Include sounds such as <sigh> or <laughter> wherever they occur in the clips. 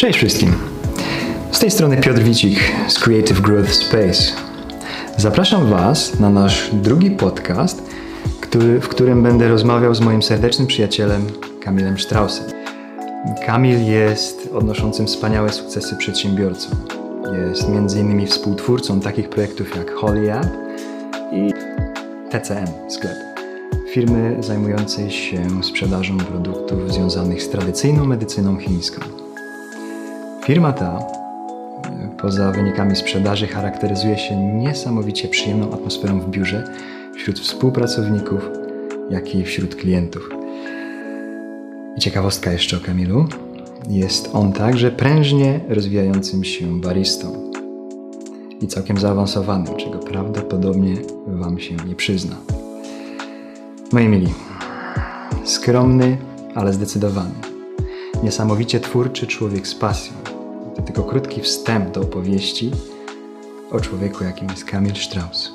Cześć wszystkim. Z tej strony Piotr Wicik z Creative Growth Space. Zapraszam Was na nasz drugi podcast, który, w którym będę rozmawiał z moim serdecznym przyjacielem Kamilem Straussem. Kamil jest odnoszącym wspaniałe sukcesy przedsiębiorcą. Jest m.in. współtwórcą takich projektów jak Holy App i TCM Sklep, firmy zajmującej się sprzedażą produktów związanych z tradycyjną medycyną chińską. Firma ta, poza wynikami sprzedaży, charakteryzuje się niesamowicie przyjemną atmosferą w biurze wśród współpracowników, jak i wśród klientów. I ciekawostka jeszcze o Kamilu. Jest on także prężnie rozwijającym się baristą i całkiem zaawansowanym, czego prawdopodobnie Wam się nie przyzna. Moi mili, skromny, ale zdecydowany, niesamowicie twórczy człowiek z pasją. Tylko krótki wstęp do opowieści o człowieku, jakim jest Kamil Strauss.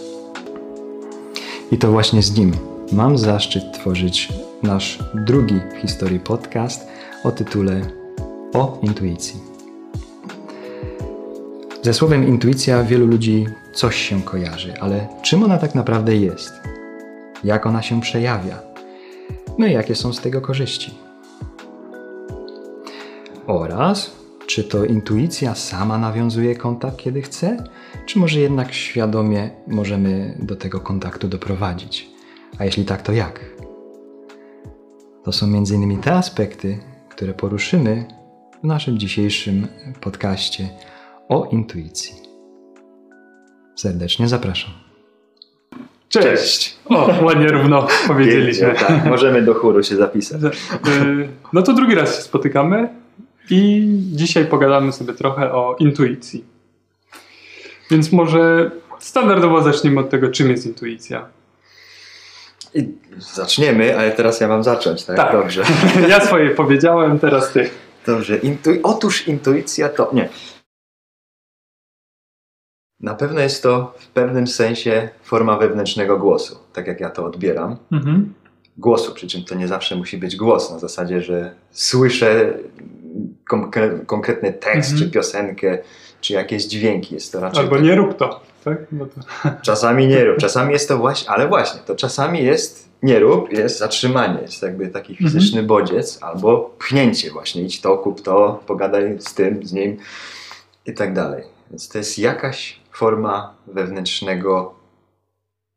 I to właśnie z nim mam zaszczyt tworzyć nasz drugi w historii podcast o tytule O intuicji. Ze słowem intuicja wielu ludzi coś się kojarzy, ale czym ona tak naprawdę jest? Jak ona się przejawia? No i jakie są z tego korzyści? Oraz czy to intuicja sama nawiązuje kontakt, kiedy chce, czy może jednak świadomie możemy do tego kontaktu doprowadzić? A jeśli tak, to jak? To są m.in. te aspekty, które poruszymy w naszym dzisiejszym podcaście o intuicji. Serdecznie zapraszam. Cześć! O, ładnie równo <laughs> powiedzieliśmy. Pięknie, tak, możemy do chóru się zapisać. <laughs> No to drugi raz się spotykamy i dzisiaj pogadamy sobie trochę o intuicji. Więc może standardowo zaczniemy od tego, czym jest intuicja. I zaczniemy, ale teraz ja mam zacząć, tak? Tak. Dobrze. <laughs> Ja swoje powiedziałem, teraz ty. Dobrze. Intu... Otóż intuicja to. Nie. Na pewno jest to w pewnym sensie forma wewnętrznego głosu, tak jak ja to odbieram. Mhm. Głosu, przy czym to nie zawsze musi być głos, na zasadzie, że słyszę konkre- konkretny tekst, Mhm. czy piosenkę, czy jakieś dźwięki. Jest to raczej. Albo tak- nie rób to. Tak? Bo to... <laughs> Czasami nie rób, czasami jest to właśnie, ale właśnie, to czasami jest nie rób, jest zatrzymanie, jest jakby taki Mhm. fizyczny bodziec, albo pchnięcie właśnie, idź to, kup to, pogadaj z tym, z nim i tak dalej. Więc to jest jakaś forma wewnętrznego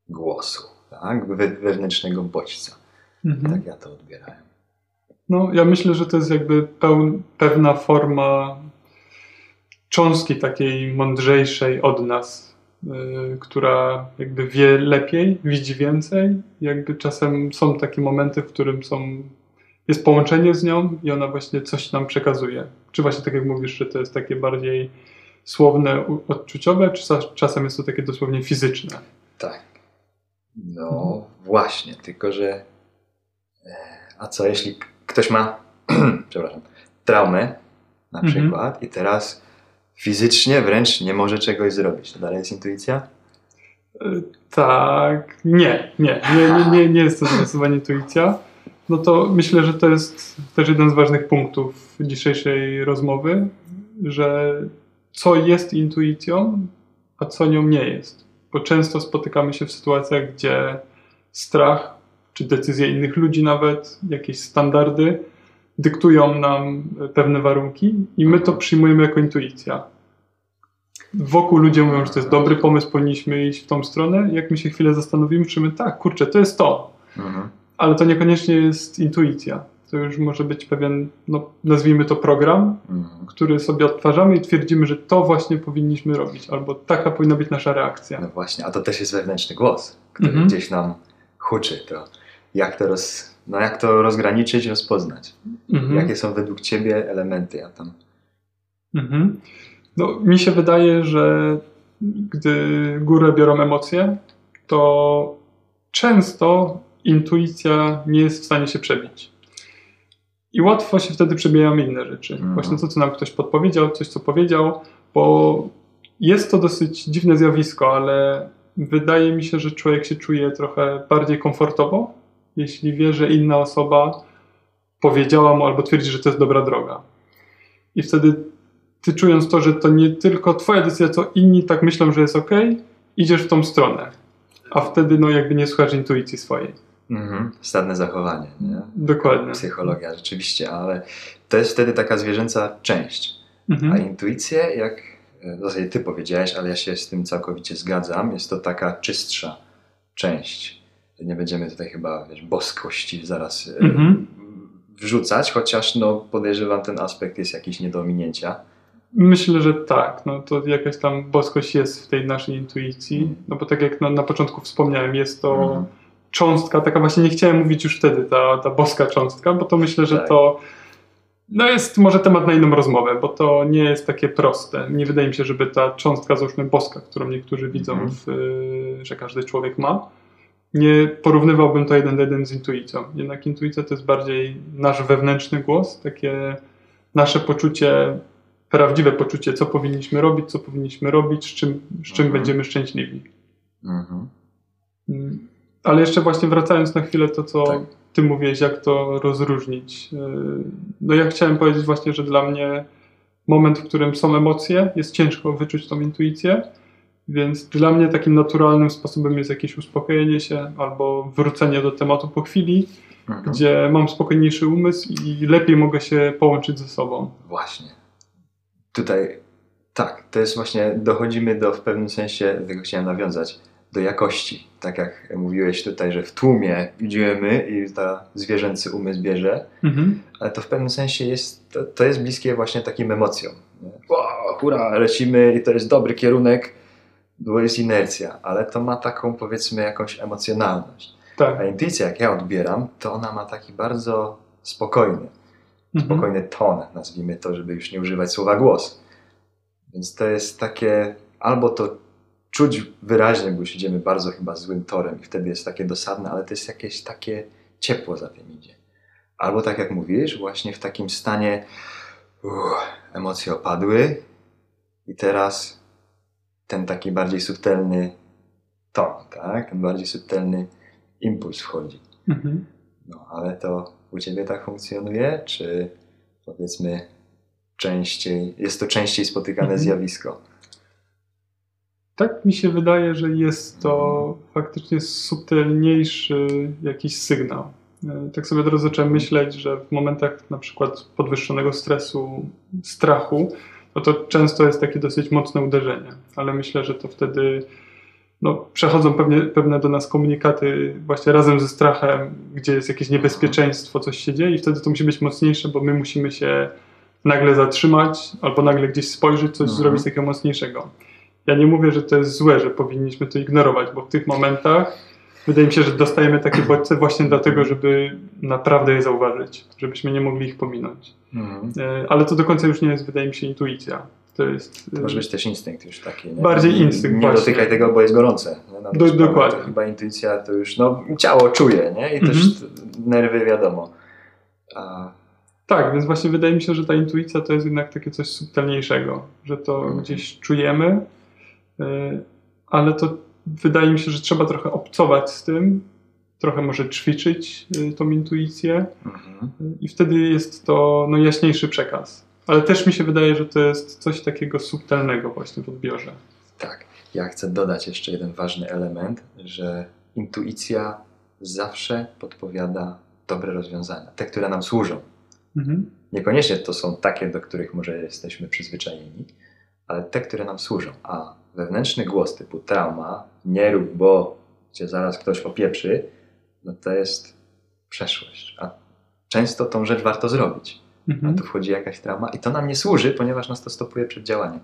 głosu, tak? We, wewnętrznego bodźca. Mhm. Tak ja to odbierałem. No, ja myślę, że to jest jakby peł, pewna forma cząstki takiej mądrzejszej od nas, yy, która jakby wie lepiej, widzi więcej. Jakby czasem są takie momenty, w którym są, jest połączenie z nią i ona właśnie coś nam przekazuje. Czy właśnie tak jak mówisz, że to jest takie bardziej słowne, odczuciowe, czy czasem jest to takie dosłownie fizyczne. Tak. No właśnie, tylko że e, a co jeśli ktoś ma, <clears throat> przepraszam, traumę na Mhm. przykład i teraz fizycznie wręcz nie może czegoś zrobić. To dalej jest intuicja? Y, Tak, nie, nie, nie, nie, nie, nie jest to zdecydowanie intuicja. No to myślę, że to jest też jeden z ważnych punktów dzisiejszej rozmowy, że co jest intuicją, a co nią nie jest. Bo często spotykamy się w sytuacjach, gdzie strach, czy decyzje innych ludzi nawet, jakieś standardy dyktują nam pewne warunki i my to przyjmujemy jako intuicja wokół ludzie mówią, że to jest dobry pomysł, powinniśmy iść w tą stronę. Jak my się chwilę zastanowimy, czy my tak, kurczę, to jest to. Mhm. Ale to niekoniecznie jest intuicja. To już może być pewien, no, nazwijmy to program, Mhm. który sobie odtwarzamy i twierdzimy, że to właśnie powinniśmy robić, albo taka powinna być nasza reakcja. No właśnie, a to też jest wewnętrzny głos, który Mhm. gdzieś nam huczy. To jak to, roz, no jak to rozgraniczyć, rozpoznać? Mhm. Jakie są według Ciebie elementy? Ja tam... Mhm. No, mi się wydaje, że gdy górę biorą emocje, to często intuicja nie jest w stanie się przebić. I łatwo się wtedy przebijają inne rzeczy. Mhm. Właśnie to, co nam ktoś podpowiedział, coś, co powiedział, bo jest to dosyć dziwne zjawisko, ale wydaje mi się, że człowiek się czuje trochę bardziej komfortowo, jeśli wie, że inna osoba powiedziała mu albo twierdzi, że to jest dobra droga. I wtedy ty czując to, że to nie tylko twoja decyzja, co inni tak myślą, że jest ok, idziesz w tą stronę. A wtedy no jakby nie słuchasz intuicji swojej. Mhm. Stadne zachowanie, nie? Dokładnie. Psychologia, rzeczywiście, ale to jest wtedy taka zwierzęca część. Mhm. A intuicję, jak e, w zasadzie ty powiedziałeś, ale ja się z tym całkowicie zgadzam, jest to taka czystsza część. Nie będziemy tutaj chyba wiesz, boskości zaraz e, Mhm. wrzucać, chociaż no, podejrzewam ten aspekt jest jakiś nie do ominięcia. Myślę, że tak. No to jakaś tam boskość jest w tej naszej intuicji. Mhm. No bo tak jak na, na początku wspomniałem, jest to Mhm. cząstka, taka właśnie nie chciałem mówić już wtedy, ta, ta boska cząstka, bo to myślę, że Tak. to no jest może temat na inną rozmowę, bo to nie jest takie proste. Nie wydaje mi się, żeby ta cząstka, załóżmy boska, którą niektórzy widzą, Mhm. w, y, że każdy człowiek ma, nie porównywałbym to jeden do jeden z intuicją. Jednak intuicja to jest bardziej nasz wewnętrzny głos, takie nasze poczucie, prawdziwe poczucie, co powinniśmy robić, co powinniśmy robić, z czym, z czym Mhm. będziemy szczęśliwi. Mhm. Mm. Ale jeszcze właśnie wracając na chwilę to, co Tak. ty mówiłeś, jak to rozróżnić. Yy, No ja chciałem powiedzieć właśnie, że dla mnie moment, w którym są emocje, jest ciężko wyczuć tą intuicję, więc dla mnie takim naturalnym sposobem jest jakieś uspokojenie się albo wrócenie do tematu po chwili, Mhm. gdzie mam spokojniejszy umysł i lepiej mogę się połączyć ze sobą. Właśnie. Tutaj tak, to jest właśnie, dochodzimy do w pewnym sensie, do tego chciałem nawiązać, do jakości. Tak jak mówiłeś tutaj, że w tłumie idziemy i ta zwierzęcy umysł bierze, Mhm. ale to w pewnym sensie jest, to, to jest bliskie właśnie takim emocjom. Wow, hura, lecimy i to jest dobry kierunek, bo jest inercja, ale to ma taką powiedzmy jakąś emocjonalność. Tak. A intuicja, jak ja odbieram, to ona ma taki bardzo spokojny, Mhm. spokojny ton, nazwijmy to, żeby już nie używać słowa głos. Więc to jest takie, albo to czuć wyraźnie, bo już idziemy bardzo chyba złym torem i wtedy jest takie dosadne, ale to jest jakieś takie ciepło za tym idzie. Albo tak jak mówisz, właśnie w takim stanie uff, emocje opadły i teraz ten taki bardziej subtelny ton, tak? Ten bardziej subtelny impuls wchodzi. Mhm. No, ale to u Ciebie tak funkcjonuje, czy powiedzmy częściej, jest to częściej spotykane Mhm. zjawisko? Tak mi się wydaje, że jest to faktycznie subtelniejszy jakiś sygnał. E, Tak sobie od razu zacząłem myśleć, że w momentach na przykład podwyższonego stresu, strachu, no to często jest takie dosyć mocne uderzenie, ale myślę, że to wtedy no, przechodzą pewnie, pewne do nas komunikaty właśnie razem ze strachem, gdzie jest jakieś niebezpieczeństwo, coś się dzieje i wtedy to musi być mocniejsze, bo my musimy się nagle zatrzymać albo nagle gdzieś spojrzeć, coś Mhm. zrobić takiego mocniejszego. Ja nie mówię, że to jest złe, że powinniśmy to ignorować, bo w tych momentach wydaje mi się, że dostajemy takie bodźce właśnie dlatego, żeby naprawdę je zauważyć, żebyśmy nie mogli ich pominąć. Mhm. E, Ale to do końca już nie jest, wydaje mi się, intuicja. To jest. To e, może być też instynkt już taki. Nie? Bardziej Nie- instynkt, Nie właśnie. dotykaj tego, bo jest gorące. Do- sprawę dokładnie. To chyba intuicja to już, no ciało czuje, nie? I też Mhm. nerwy wiadomo. A, Tak, więc właśnie wydaje mi się, że ta intuicja to jest jednak takie coś subtelniejszego, że to Mhm. gdzieś czujemy, y, ale to wydaje mi się, że trzeba trochę obcować z tym, trochę może ćwiczyć y, tą intuicję mhm. i wtedy jest to no, jaśniejszy przekaz. Ale też mi się wydaje, że to jest coś takiego subtelnego właśnie w odbiorze. Tak. Ja chcę dodać jeszcze jeden ważny element, że intuicja zawsze podpowiada dobre rozwiązania, te, które nam służą. Mhm. Niekoniecznie to są takie, do których może jesteśmy przyzwyczajeni, ale te, które nam służą. A wewnętrzny głos typu trauma, nie rób, bo cię zaraz ktoś opieprzy, no to jest przeszłość. A często tą rzecz warto zrobić. A Mhm. tu wchodzi jakaś trauma i to nam nie służy, ponieważ nas to stopuje przed działaniem.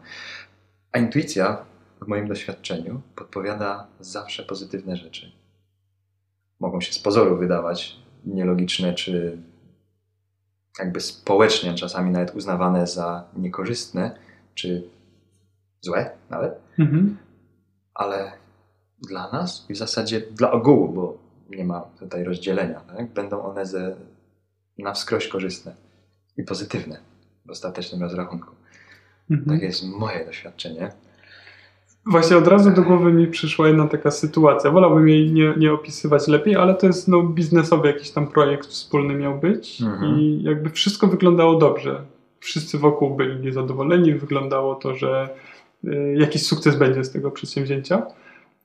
A intuicja, w moim doświadczeniu, podpowiada zawsze pozytywne rzeczy. Mogą się z pozoru wydawać nielogiczne, czy jakby społecznie czasami nawet uznawane za niekorzystne, czy złe nawet, Mhm. ale dla nas i w zasadzie dla ogółu, bo nie ma tutaj rozdzielenia, tak? będą one ze, na wskroś korzystne i pozytywne w ostatecznym rozrachunku. Mhm. Takie jest moje doświadczenie. Właśnie od razu do głowy mi przyszła jedna taka sytuacja. Wolałbym jej nie, nie opisywać lepiej, ale to jest no, biznesowy jakiś tam projekt wspólny miał być Mhm. i jakby wszystko wyglądało dobrze. wszyscy wokół byli niezadowoleni, wyglądało to, że y, jakiś sukces będzie z tego przedsięwzięcia,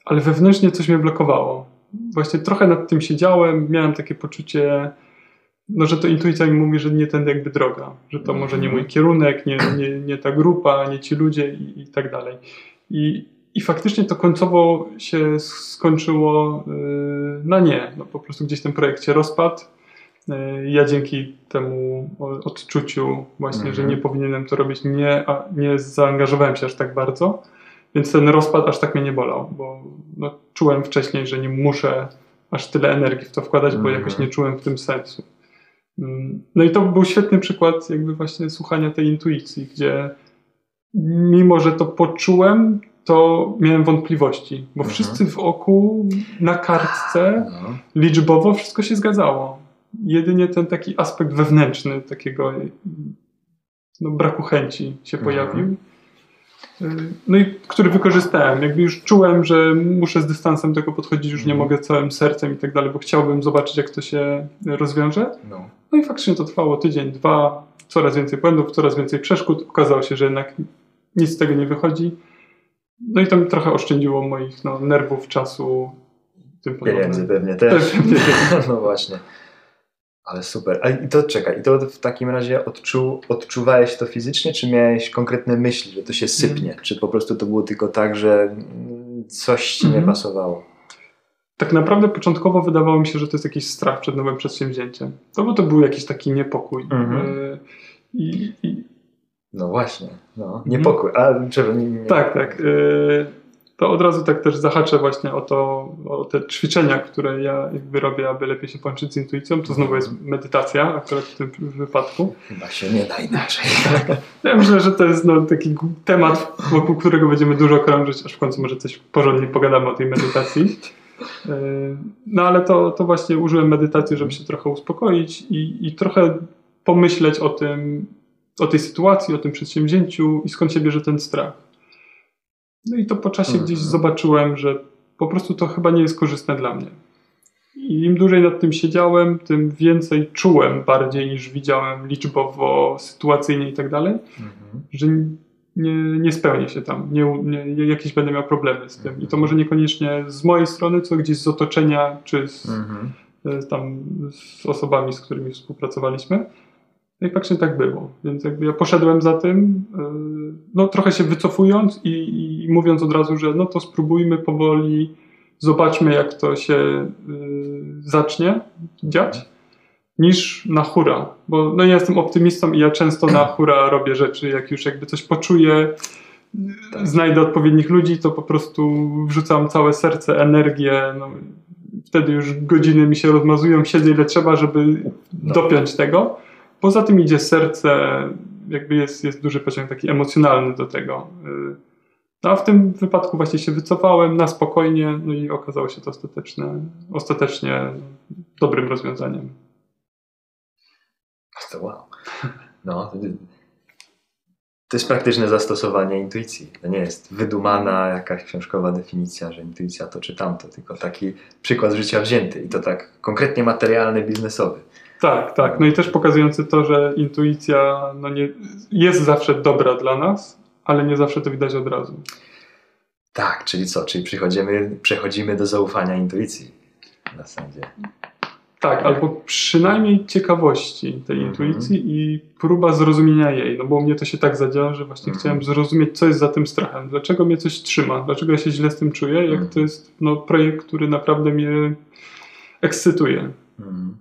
ale wewnętrznie coś mnie blokowało. Właśnie trochę nad tym siedziałem, miałem takie poczucie, no, że to intuicja mi mówi, że nie ten jakby droga, że to może nie mój kierunek, nie, nie, nie ta grupa, nie ci ludzie i, i tak dalej. I, I faktycznie to końcowo się skończyło yy, na nie. No, po prostu gdzieś ten projekt się rozpadł. Yy, ja dzięki temu odczuciu właśnie, mhm. że nie powinienem to robić, nie, a, nie zaangażowałem się aż tak bardzo. Więc ten rozpad aż tak mnie nie bolał, bo no, czułem wcześniej, że nie muszę aż tyle energii w to wkładać, bo jakoś mhm. nie czułem w tym sensu. Mm, no i to był świetny przykład jakby właśnie słuchania tej intuicji, gdzie mimo, że to poczułem, to miałem wątpliwości, bo mhm. wszyscy wokół na kartce no. liczbowo wszystko się zgadzało. Jedynie ten taki aspekt wewnętrzny takiego no, braku chęci się mhm. pojawił. No i który wykorzystałem. Jakby już czułem, że muszę z dystansem tego podchodzić, już nie mhm. mogę całym sercem i tak dalej, bo chciałbym zobaczyć, jak to się rozwiąże. No, no i faktycznie to trwało tydzień, dwa, coraz więcej błędów, coraz więcej przeszkód. Okazało się, że jednak nic z tego nie wychodzi. No i to mi trochę oszczędziło moich no, nerwów, czasu. Tym Pieniędzy pewnie też. <laughs> no właśnie. Ale super. A i to czekaj, i to w takim razie odczu, odczuwałeś to fizycznie, czy miałeś konkretne myśli, że to się sypnie? Mm. Czy po prostu to było tylko tak, że coś ci mm. nie mhm. pasowało? Tak naprawdę początkowo wydawało mi się, że to jest jakiś strach przed nowym przedsięwzięciem. To bo to był jakiś taki niepokój. Mm -hmm. I, i, no właśnie, no, mhm. niepokój. A nie, nie... Tak, tak. Y, to od razu tak też zahaczę właśnie o to, o te ćwiczenia, które ja jakby robię, aby lepiej się połączyć z intuicją. To znowu jest medytacja akurat w tym wypadku. Chyba się nie da inaczej. ja myślę, że to jest no, taki temat, wokół którego będziemy dużo krążyć, aż w końcu może coś porządnie pogadamy o tej medytacji. E, no ale to, to właśnie użyłem medytacji, żeby się trochę uspokoić i, i trochę pomyśleć o tym, o tej sytuacji, o tym przedsięwzięciu i skąd się bierze ten strach. No i to po czasie mhm. gdzieś zobaczyłem, że po prostu to chyba nie jest korzystne dla mnie. I im dłużej nad tym siedziałem, tym więcej czułem bardziej niż widziałem liczbowo, sytuacyjnie i tak dalej, mhm. że nie, nie spełnię się tam, nie, nie, jakieś będę miał problemy z tym. I to może niekoniecznie z mojej strony, co gdzieś z otoczenia, czy z, mhm. E, tam, z osobami, z którymi współpracowaliśmy. No i faktycznie tak było. Więc jakby ja poszedłem za tym, y, no trochę się wycofując i, i mówiąc od razu, że no to spróbujmy powoli, zobaczmy jak to się y, zacznie dziać, niż na hura. Bo no ja jestem optymistą i ja często na <clears throat> hura robię rzeczy, jak już jakby coś poczuję, tak. znajdę odpowiednich ludzi, to po prostu wrzucam całe serce, energię, no, wtedy już godziny mi się rozmazują, siedzę ile trzeba, żeby no. dopiąć tego. Poza tym idzie serce, jakby jest, jest duży pociąg taki emocjonalny do tego. Y, no a w tym wypadku właśnie się wycofałem na spokojnie, no i okazało się to ostateczne, ostatecznie dobrym rozwiązaniem. To wow. No, to jest praktyczne zastosowanie intuicji. To nie jest wydumana jakaś książkowa definicja, że intuicja to czy tamto, tylko taki przykład życia wzięty i to tak konkretnie materialny, biznesowy. Tak, tak. No i też pokazujący to, że intuicja no nie, jest zawsze dobra dla nas, ale nie zawsze to widać od razu. Tak, czyli co? Czyli przechodzimy, przechodzimy do zaufania intuicji w zasadzie. Tak, albo przynajmniej ciekawości tej mhm. intuicji i próba zrozumienia jej. No bo mnie to się tak zadziała, że właśnie mhm. chciałem zrozumieć, co jest za tym strachem. Dlaczego mnie coś trzyma? Dlaczego ja się źle z tym czuję? Jak mhm. to jest no, projekt, który naprawdę mnie ekscytuje. Mhm.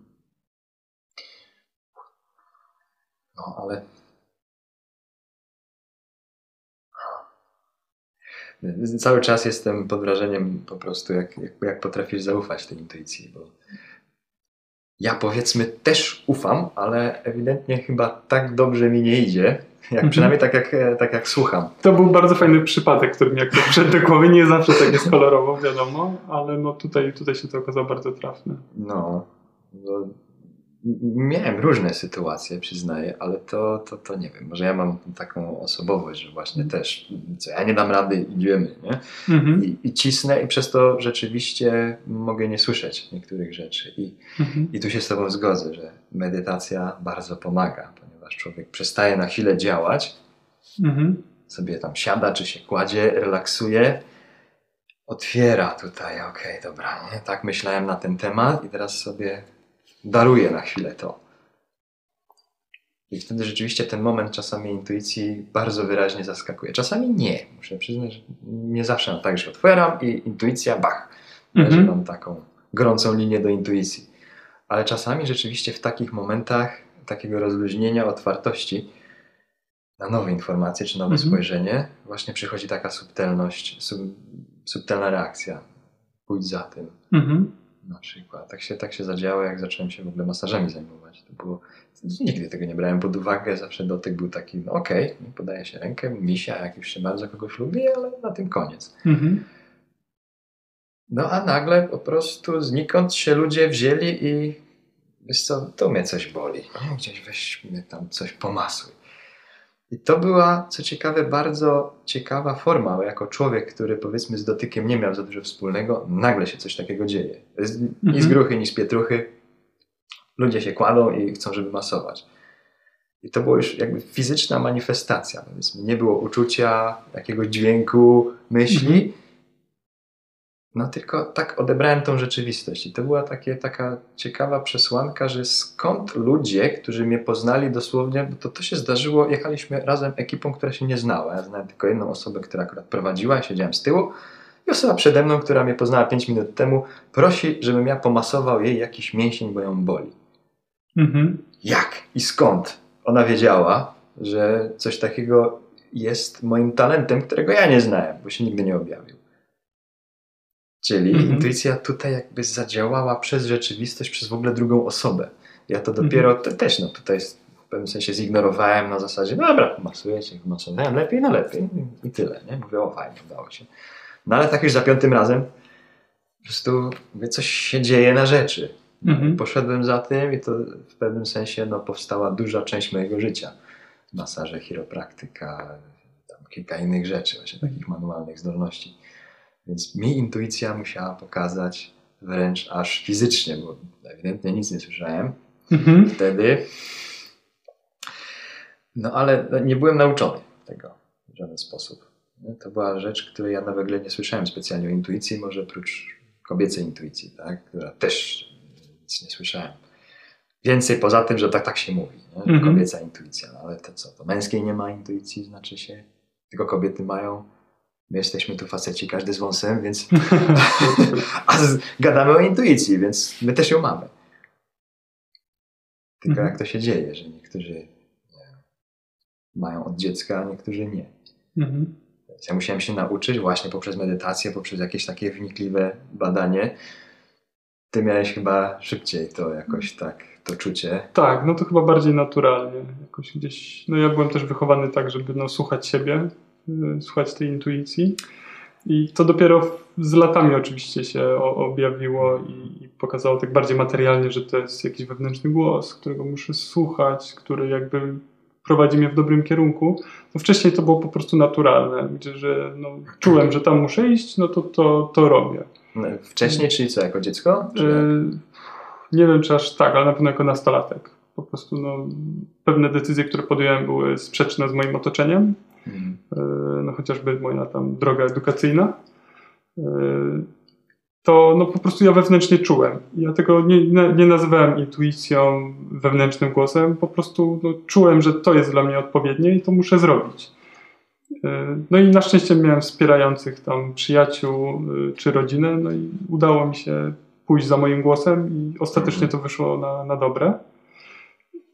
No, ale. Cały czas jestem pod wrażeniem po prostu, jak, jak, jak potrafisz zaufać tej intuicji, bo ja powiedzmy też ufam, ale ewidentnie chyba tak dobrze mi nie idzie, jak mhm. przynajmniej tak jak, tak jak słucham. To był bardzo fajny przypadek, który mi jak to przyszedł do głowy. Nie zawsze tak jest kolorowo, wiadomo, ale no tutaj, tutaj się to okazało bardzo trafne. No, no Miałem różne sytuacje, przyznaję, ale to, to, to nie wiem. Może ja mam taką osobowość, że właśnie mhm. też, co ja nie dam rady, idziemy, nie? Mhm. I, I, cisnę, i przez to rzeczywiście mogę nie słyszeć niektórych rzeczy. I, mhm. I tu się z Tobą zgodzę, że medytacja bardzo pomaga, ponieważ człowiek przestaje na chwilę działać, Mhm. sobie tam siada, czy się kładzie, relaksuje, otwiera tutaj, okej, dobra, nie? tak myślałem na ten temat i teraz sobie daruję na chwilę to. I wtedy rzeczywiście ten moment czasami intuicji bardzo wyraźnie zaskakuje. Czasami nie. Muszę przyznać, że nie zawsze mam tak, że otwieram i intuicja, bach, Mhm. że mam taką gorącą linię do intuicji. Ale czasami rzeczywiście w takich momentach takiego rozluźnienia, otwartości na nowe informacje czy nowe Mhm. spojrzenie, właśnie przychodzi taka subtelność, sub, subtelna reakcja. Pójdź za tym Mhm. Na przykład. Tak się, tak się zadziało, jak zacząłem się w ogóle masażami zajmować. To było, nigdy tego nie brałem pod uwagę, zawsze dotyk był taki, no okej, podaje się rękę, misia, jak już się bardzo kogoś lubi, ale na tym koniec. Mhm. No a nagle po prostu znikąd się ludzie wzięli i wiesz co, to mnie coś boli. Nie? Gdzieś weź mnie tam coś pomasuj. I to była, co ciekawe, bardzo ciekawa forma, jako człowiek, który powiedzmy z dotykiem nie miał za dużo wspólnego, nagle się coś takiego dzieje. To jest Ni Mhm. z gruchy, ni z pietruchy. Ludzie się kładą i chcą, żeby masować. I to była już jakby fizyczna manifestacja. Powiedzmy. Nie było uczucia, jakiegoś dźwięku, myśli, Mhm. No tylko tak odebrałem tą rzeczywistość i to była takie, taka ciekawa przesłanka, że skąd ludzie, którzy mnie poznali dosłownie, bo to, to się zdarzyło, jechaliśmy razem ekipą, która się nie znała. Ja znałem tylko jedną osobę, która akurat prowadziła, siedziałem z tyłu i osoba przede mną, która mnie poznała 5 minut temu, prosi, żebym ja pomasował jej jakiś mięsień, bo ją boli. Mhm. Jak i skąd ona wiedziała, że coś takiego jest moim talentem, którego ja nie znałem, bo się nigdy nie objawił. Czyli Mhm. intuicja tutaj jakby zadziałała przez rzeczywistość, przez w ogóle drugą osobę. Ja to dopiero te, też no, tutaj w pewnym sensie zignorowałem na zasadzie, no dobra, masuję cię, masowałem lepiej, no lepiej i tyle. Nie? Mówię, o fajnie, udało się. No ale tak już za piątym razem po prostu mówię, coś się dzieje na rzeczy. Mhm. Poszedłem za tym i to w pewnym sensie no, powstała duża część mojego życia. Masaże, chiropraktyka, tam kilka innych rzeczy, właśnie takich manualnych zdolności. Więc mi intuicja musiała pokazać wręcz aż fizycznie, bo ewidentnie nic nie słyszałem Mhm. wtedy. No ale nie byłem nauczony tego w żaden sposób. To była rzecz, której ja nawet nie słyszałem specjalnie o intuicji, może oprócz kobiecej intuicji, tak? która też nic nie słyszałem. Więcej poza tym, że tak, tak się mówi, nie? Mhm. kobieca intuicja, no ale to co, to męskiej nie ma intuicji, znaczy się, tylko kobiety mają. My jesteśmy tu faceci, każdy z wąsem, więc <laughs> <laughs> a z, gadamy o intuicji, więc my też ją mamy. Tylko Mhm. jak to się dzieje, że niektórzy nie, mają od dziecka, a niektórzy nie. Mhm. Więc ja musiałem się nauczyć właśnie poprzez medytację, poprzez jakieś takie wnikliwe badanie. Ty miałeś chyba szybciej to jakoś tak, to czucie. Tak, no to chyba bardziej naturalnie. Jakoś gdzieś, no ja byłem też wychowany tak, żeby no, słuchać siebie, słuchać tej intuicji. I to dopiero z latami oczywiście się objawiło i, pokazało tak bardziej materialnie, że to jest jakiś wewnętrzny głos, którego muszę słuchać, który jakby prowadzi mnie w dobrym kierunku. To wcześniej to było po prostu naturalne, gdzie że no, czułem, że tam muszę iść, no to to, to robię. No, Wcześniej, czyli co, jako dziecko? Czy? Y, Nie wiem, czy aż tak, ale na pewno jako nastolatek. Po prostu no, pewne decyzje, które podjąłem, były sprzeczne z moim otoczeniem. Y, No, chociażby moja tam droga edukacyjna. Y, To no, po prostu ja wewnętrznie czułem. Ja tego nie, nie nazywałem intuicją, wewnętrznym głosem. Po prostu no, czułem, że to jest dla mnie odpowiednie i to muszę zrobić. Y, No i na szczęście miałem wspierających tam przyjaciół czy rodzinę, no i udało mi się pójść za moim głosem i ostatecznie to wyszło na, na dobre.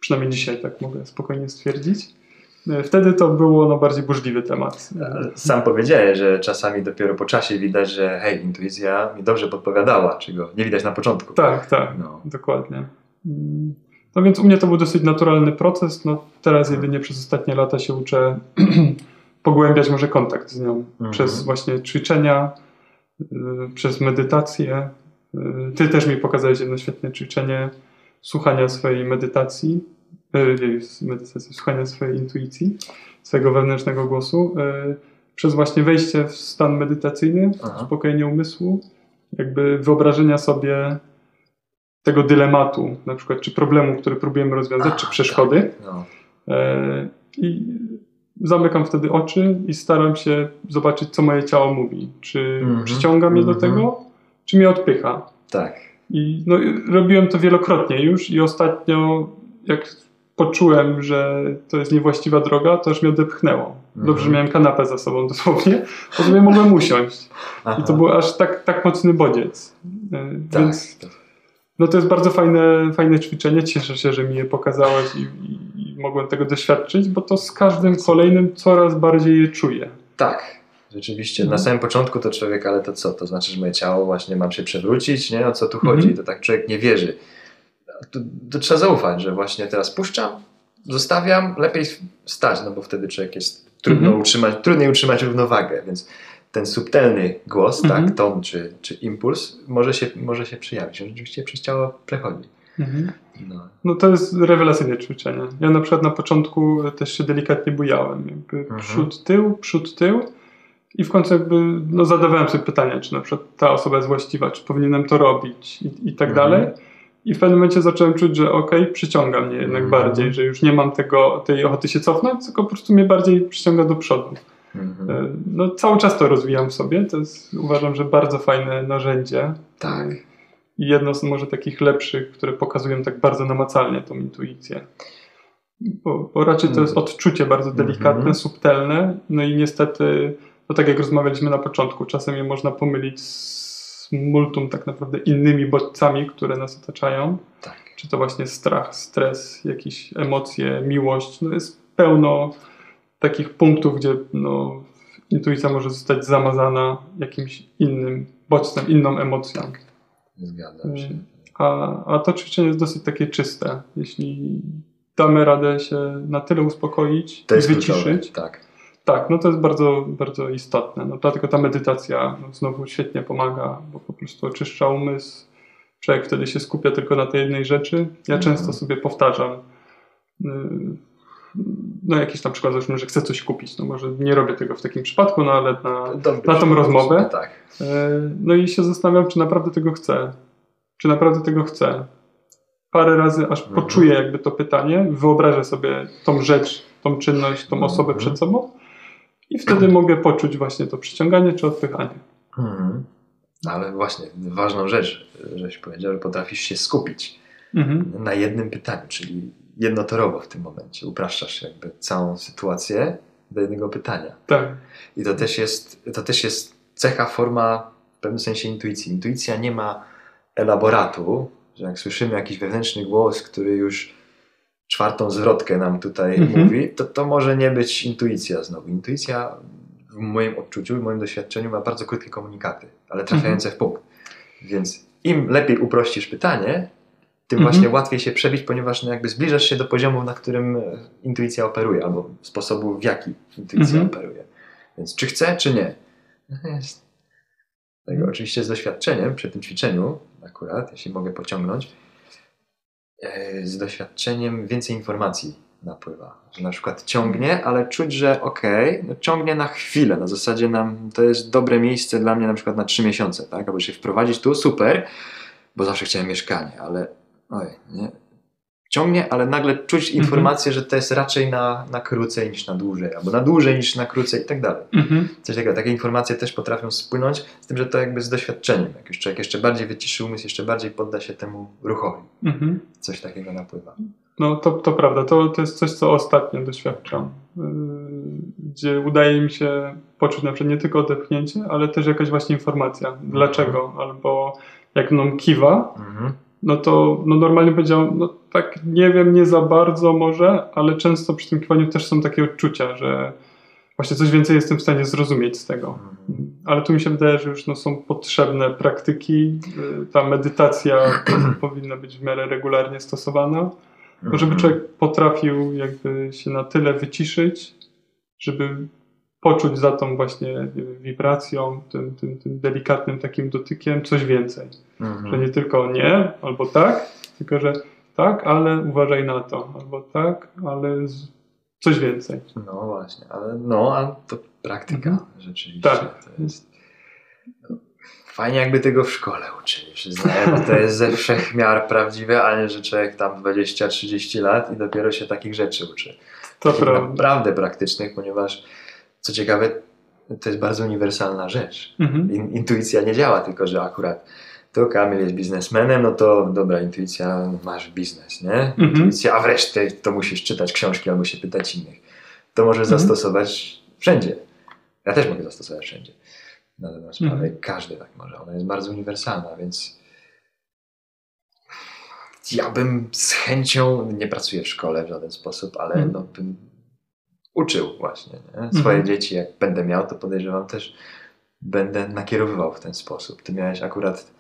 Przynajmniej dzisiaj tak mogę spokojnie stwierdzić. Wtedy to było no, bardziej burzliwy temat. Sam powiedziałeś, że czasami dopiero po czasie widać, że hej, intuicja mi dobrze podpowiadała, czego nie widać na początku. Tak, tak, No. dokładnie. Mm. No więc u mnie to był dosyć naturalny proces. No, teraz jedynie przez ostatnie lata się uczę <clears throat> pogłębiać może kontakt z nią Mhm. przez właśnie ćwiczenia, y, przez medytację. Y, Ty też mi pokazałeś jedno świetne ćwiczenie słuchania swojej medytacji, nie, medytacji, słuchania swojej intuicji, swojego wewnętrznego głosu, y, przez właśnie wejście w stan medytacyjny, Aha. uspokojenie umysłu, jakby wyobrażenia sobie tego dylematu, na przykład czy problemu, który próbujemy rozwiązać, A, czy przeszkody. Tak. No. E, I zamykam wtedy oczy i staram się zobaczyć, co moje ciało mówi. Czy Mhm. przyciąga mnie do Mhm. tego, czy mnie odpycha. Tak. I no, i robiłem to wielokrotnie już i ostatnio jak poczułem, że to jest niewłaściwa droga, to już mnie odepchnęło. Dobrze, Mhm. że miałem kanapę za sobą dosłownie, bo sobie mogłem usiąść. Aha. I to był aż tak, tak mocny bodziec. E, tak. Więc no to jest bardzo fajne, fajne ćwiczenie. Cieszę się, że mi je pokazałeś i, i, i mogłem tego doświadczyć, bo to z każdym kolejnym coraz bardziej je czuję. Tak, rzeczywiście. Mhm. Na samym początku to człowiek, ale to co? To znaczy, że moje ciało właśnie mam się przewrócić, nie? O co tu chodzi? Mhm. To tak człowiek nie wierzy. To, to trzeba zaufać, że właśnie teraz puszczam, zostawiam, lepiej stać, no bo wtedy człowiek jest trudno Mhm. utrzymać, trudniej utrzymać równowagę, więc ten subtelny głos, Mhm. tak, ton czy, czy impuls może się, może się przyjawić. On rzeczywiście przez ciało przechodzi. No. No to jest rewelacyjne ćwiczenie. Ja na przykład na początku też się delikatnie bujałem. Jakby Mhm. przód, tył, przód, tył. I w końcu jakby no, zadawałem sobie pytania, czy na przykład ta osoba jest właściwa, czy powinienem to robić i, i tak Mhm. dalej. I w pewnym momencie zacząłem czuć, że okej, przyciąga mnie jednak Mhm. bardziej, że już nie mam tego, tej ochoty się cofnąć, tylko po prostu mnie bardziej przyciąga do przodu. Mhm. E, No cały czas to rozwijam w sobie. To jest uważam, że bardzo fajne narzędzie. Tak. I jedno z może takich lepszych, które pokazują tak bardzo namacalnie tą intuicję. Bo, bo raczej to jest odczucie bardzo delikatne, Mhm. subtelne. No i niestety, no tak jak rozmawialiśmy na początku, czasem je można pomylić z multum tak naprawdę innymi bodźcami, które nas otaczają. Tak. Czy to właśnie strach, stres, jakieś emocje, miłość. No jest pełno takich punktów, gdzie no, intuicja może zostać zamazana jakimś innym bodźcem, inną emocją. Zgadzam się. A, a to ćwiczenie jest dosyć takie czyste. Jeśli damy radę się na tyle uspokoić To wyciszyć, Tak. Tak, no to jest bardzo, bardzo istotne. No, dlatego ta medytacja no, znowu świetnie pomaga, bo po prostu oczyszcza umysł. Człowiek wtedy się skupia tylko na tej jednej rzeczy. Ja Mhm. często sobie powtarzam, yy, no jakiś na przykład załóżmy, że chcę coś kupić. No może nie robię tego w takim przypadku, no ale na, Dobry na tą rozmowę. Tak. E, No i się zastanawiam, czy naprawdę tego chcę. Czy naprawdę tego chcę. Parę razy aż Mhm. poczuję jakby to pytanie, wyobrażę sobie tą rzecz, tą czynność, tą osobę Mhm. przed sobą i wtedy mogę poczuć właśnie to przyciąganie czy odpychanie. Mhm. Ale właśnie, ważną rzecz, żeś powiedział, że potrafisz się skupić Mhm. na jednym pytaniu, czyli jednotorowo w tym momencie. Upraszczasz jakby całą sytuację do jednego pytania. Tak. I to też jest, to też jest cecha, forma w pewnym sensie intuicji. Intuicja nie ma elaboratu, że jak słyszymy jakiś wewnętrzny głos, który już czwartą zwrotkę nam tutaj Mhm. mówi, to to może nie być intuicja znowu. Intuicja w moim odczuciu, w moim doświadczeniu ma bardzo krótkie komunikaty, ale trafiające w punkt. Więc im lepiej uprościsz pytanie, tym Mhm. właśnie łatwiej się przebić, ponieważ no jakby zbliżasz się do poziomu, na którym intuicja operuje, albo sposobu, w jaki intuicja Mhm. operuje. Więc czy chce, czy nie? Jest. Tego oczywiście z doświadczeniem przy tym ćwiczeniu, akurat, jeśli mogę pociągnąć, z doświadczeniem więcej informacji napływa. Że na przykład ciągnie, ale czuć, że okej, no ciągnie na chwilę. Na zasadzie nam, to jest dobre miejsce dla mnie na przykład na trzy miesiące, tak? Albo się wprowadzić tu, super, bo zawsze chciałem mieszkanie, ale oj, nie. Ciągnie, ale nagle czuć Mhm. informację, że to jest raczej na, na krócej niż na dłużej, albo na dłużej niż na krócej i tak dalej. Mhm. Coś takiego. Takie informacje też potrafią spłynąć, z tym, że to jakby z doświadczeniem. Jak już człowiek jeszcze bardziej wyciszy umysł, jeszcze bardziej podda się temu ruchowi. Mhm. Coś takiego napływa. No to, to prawda, to, to jest coś, co ostatnio doświadczam, yy, gdzie udaje mi się poczuć na przykład nie tylko odepchnięcie, ale też jakaś właśnie informacja, dlaczego, albo jak mną kiwa, Mhm. No to no normalnie powiedziałem, no tak nie wiem, nie za bardzo może, ale często przy tym kiwaniu też są takie odczucia, że właśnie coś więcej jestem w stanie zrozumieć z tego. Mhm. Ale tu mi się wydaje, że już no, są potrzebne praktyki, y, ta medytacja <clears throat> powinna być w miarę regularnie stosowana, no, żeby Mhm. człowiek potrafił jakby się na tyle wyciszyć, żeby poczuć za tą właśnie wiem, wibracją, tym, tym, tym delikatnym takim dotykiem coś więcej. Mhm. Że nie tylko nie, albo tak, tylko że tak, ale uważaj na to, albo tak, ale z... coś więcej. No właśnie, ale no, a to praktyka Mhm. rzeczywiście. Tak. To jest... fajnie jakby tego w szkole uczyli, przyznaję, bo to jest ze wszech miar prawdziwe, a nie, że człowiek tam 20-30 lat i dopiero się takich rzeczy uczy. To Takich prawda. naprawdę praktycznych, ponieważ co ciekawe, to jest bardzo uniwersalna rzecz. Mhm. In, intuicja nie działa tylko, że akurat to Kamil jest biznesmenem, no to dobra, intuicja, masz biznes, nie? Mhm. Intuicja, a wreszcie to musisz czytać książki albo się pytać innych. To możesz Mhm. zastosować wszędzie. Ja też mogę zastosować wszędzie. Na dobrą sprawę. Mhm. Każdy tak może. Ona jest bardzo uniwersalna, więc ja bym z chęcią, nie pracuję w szkole w żaden sposób, ale Mhm. no, bym uczył właśnie nie? swoje Mhm. dzieci. Jak będę miał, to podejrzewam też będę nakierowywał w ten sposób. Ty miałeś akurat,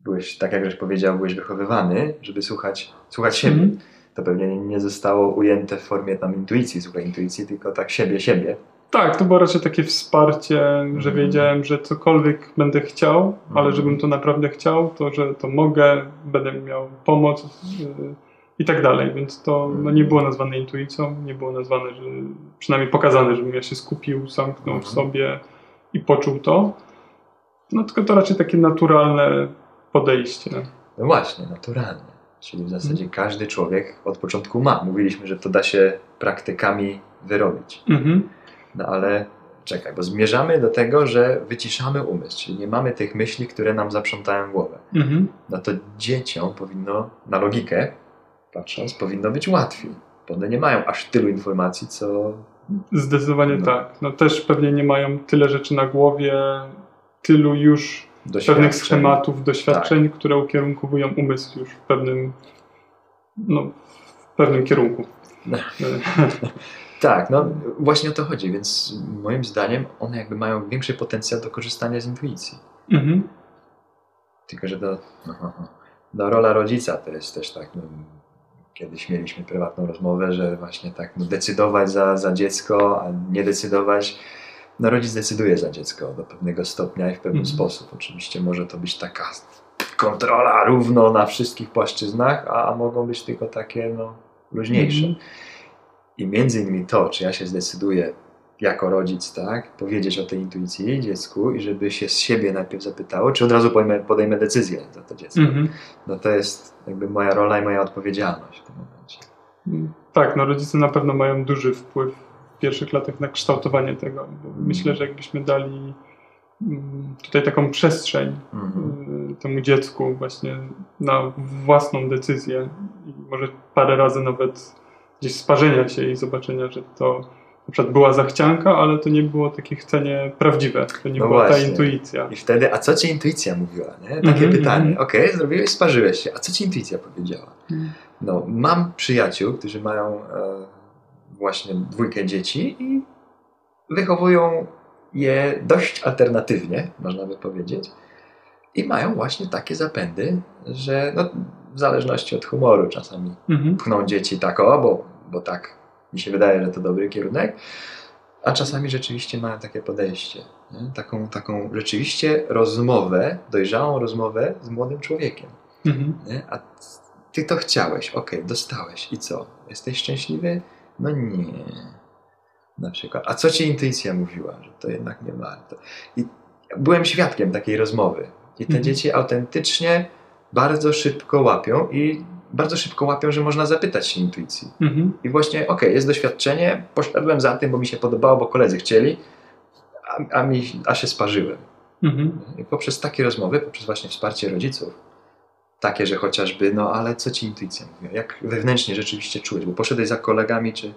byłeś, tak jak żeś powiedział, byłeś wychowywany, żeby słuchać, słuchać siebie. Mhm. To pewnie nie zostało ujęte w formie tam intuicji, słuchaj intuicji, tylko tak siebie, siebie. Tak, to było raczej takie wsparcie, że Mhm. wiedziałem, że cokolwiek będę chciał, ale Mhm. żebym to naprawdę chciał, to że to mogę, będę miał pomoc yy, i tak dalej. Więc to no, nie było nazwane intuicją, nie było nazwane, że przynajmniej pokazane, żebym ja się skupił, zamknął w Mhm. sobie i poczuł to. No tylko to raczej takie naturalne podejście. No właśnie, naturalnie. Czyli w zasadzie Mhm. każdy człowiek od początku ma. Mówiliśmy, że to da się praktykami wyrobić. Mhm. No ale czekaj, bo zmierzamy do tego, że wyciszamy umysł, czyli nie mamy tych myśli, które nam zaprzątają głowę. Mhm. No to dzieciom powinno, na logikę patrząc, powinno być łatwiej. Bo one nie mają aż tylu informacji, co Zdecydowanie No. tak. No też pewnie nie mają tyle rzeczy na głowie, tylu już pewnych schematów, doświadczeń, Tak. które ukierunkowują umysł już w pewnym, no, w pewnym kierunku. No. <laughs> Tak, no właśnie o to chodzi, więc moim zdaniem one jakby mają większy potencjał do korzystania z intuicji. Mhm. Tylko, że to, no, rola rodzica to jest też tak, no, kiedyś mieliśmy prywatną rozmowę, że właśnie tak no, decydować za, za dziecko, a nie decydować. No rodzic decyduje za dziecko do pewnego stopnia i w pewien Mhm. sposób. Oczywiście może to być taka kontrola równo na wszystkich płaszczyznach, a, a mogą być tylko takie no, luźniejsze. Mhm. I między innymi to, czy ja się zdecyduję jako rodzic, tak, powiedzieć o tej intuicji dziecku i żeby się z siebie najpierw zapytało, czy od razu podejmę, podejmę decyzję za to dziecko. Mhm. No to jest jakby moja rola i moja odpowiedzialność w tym momencie. Tak, no rodzice na pewno mają duży wpływ w pierwszych latach na kształtowanie tego. Bo myślę, że jakbyśmy dali mm, tutaj taką przestrzeń Mhm. y, temu dziecku właśnie na własną decyzję i może parę razy nawet gdzieś sparzenia się i zobaczenia, że to na przykład była zachcianka, ale to nie było takie chcenie prawdziwe, to nie No była ta właśnie. intuicja. I wtedy, a co ci intuicja mówiła? Nie? Takie Mhm, pytanie. mhm. Okej, zrobiłeś, sparzyłeś się. A co ci intuicja powiedziała? Mhm. No, mam przyjaciół, którzy mają e, właśnie dwójkę dzieci i wychowują je dość alternatywnie, można by powiedzieć. I mają właśnie takie zapędy, że no, w zależności od humoru czasami Mhm. pchną dzieci tak o, bo, bo tak mi się wydaje, że to dobry kierunek, a czasami rzeczywiście mają takie podejście. Nie? Taką, taką rzeczywiście rozmowę, dojrzałą rozmowę z młodym człowiekiem. Mhm. A ty to chciałeś, okej, dostałeś i co? Jesteś szczęśliwy? No nie. Na przykład. A co ci intuicja mówiła, że to jednak nie warto? I byłem świadkiem takiej rozmowy. I te Mhm. dzieci autentycznie bardzo szybko łapią i bardzo szybko łapią, że można zapytać się intuicji. Mhm. I właśnie, okej, jest doświadczenie, poszedłem za tym, bo mi się podobało, bo koledzy chcieli, a, a, mi, a się sparzyłem. Mhm. I poprzez takie rozmowy, poprzez właśnie wsparcie rodziców, takie, że chociażby, no ale co ci intuicja mówiła? Jak wewnętrznie rzeczywiście czułeś? Bo poszedłeś za kolegami, czy,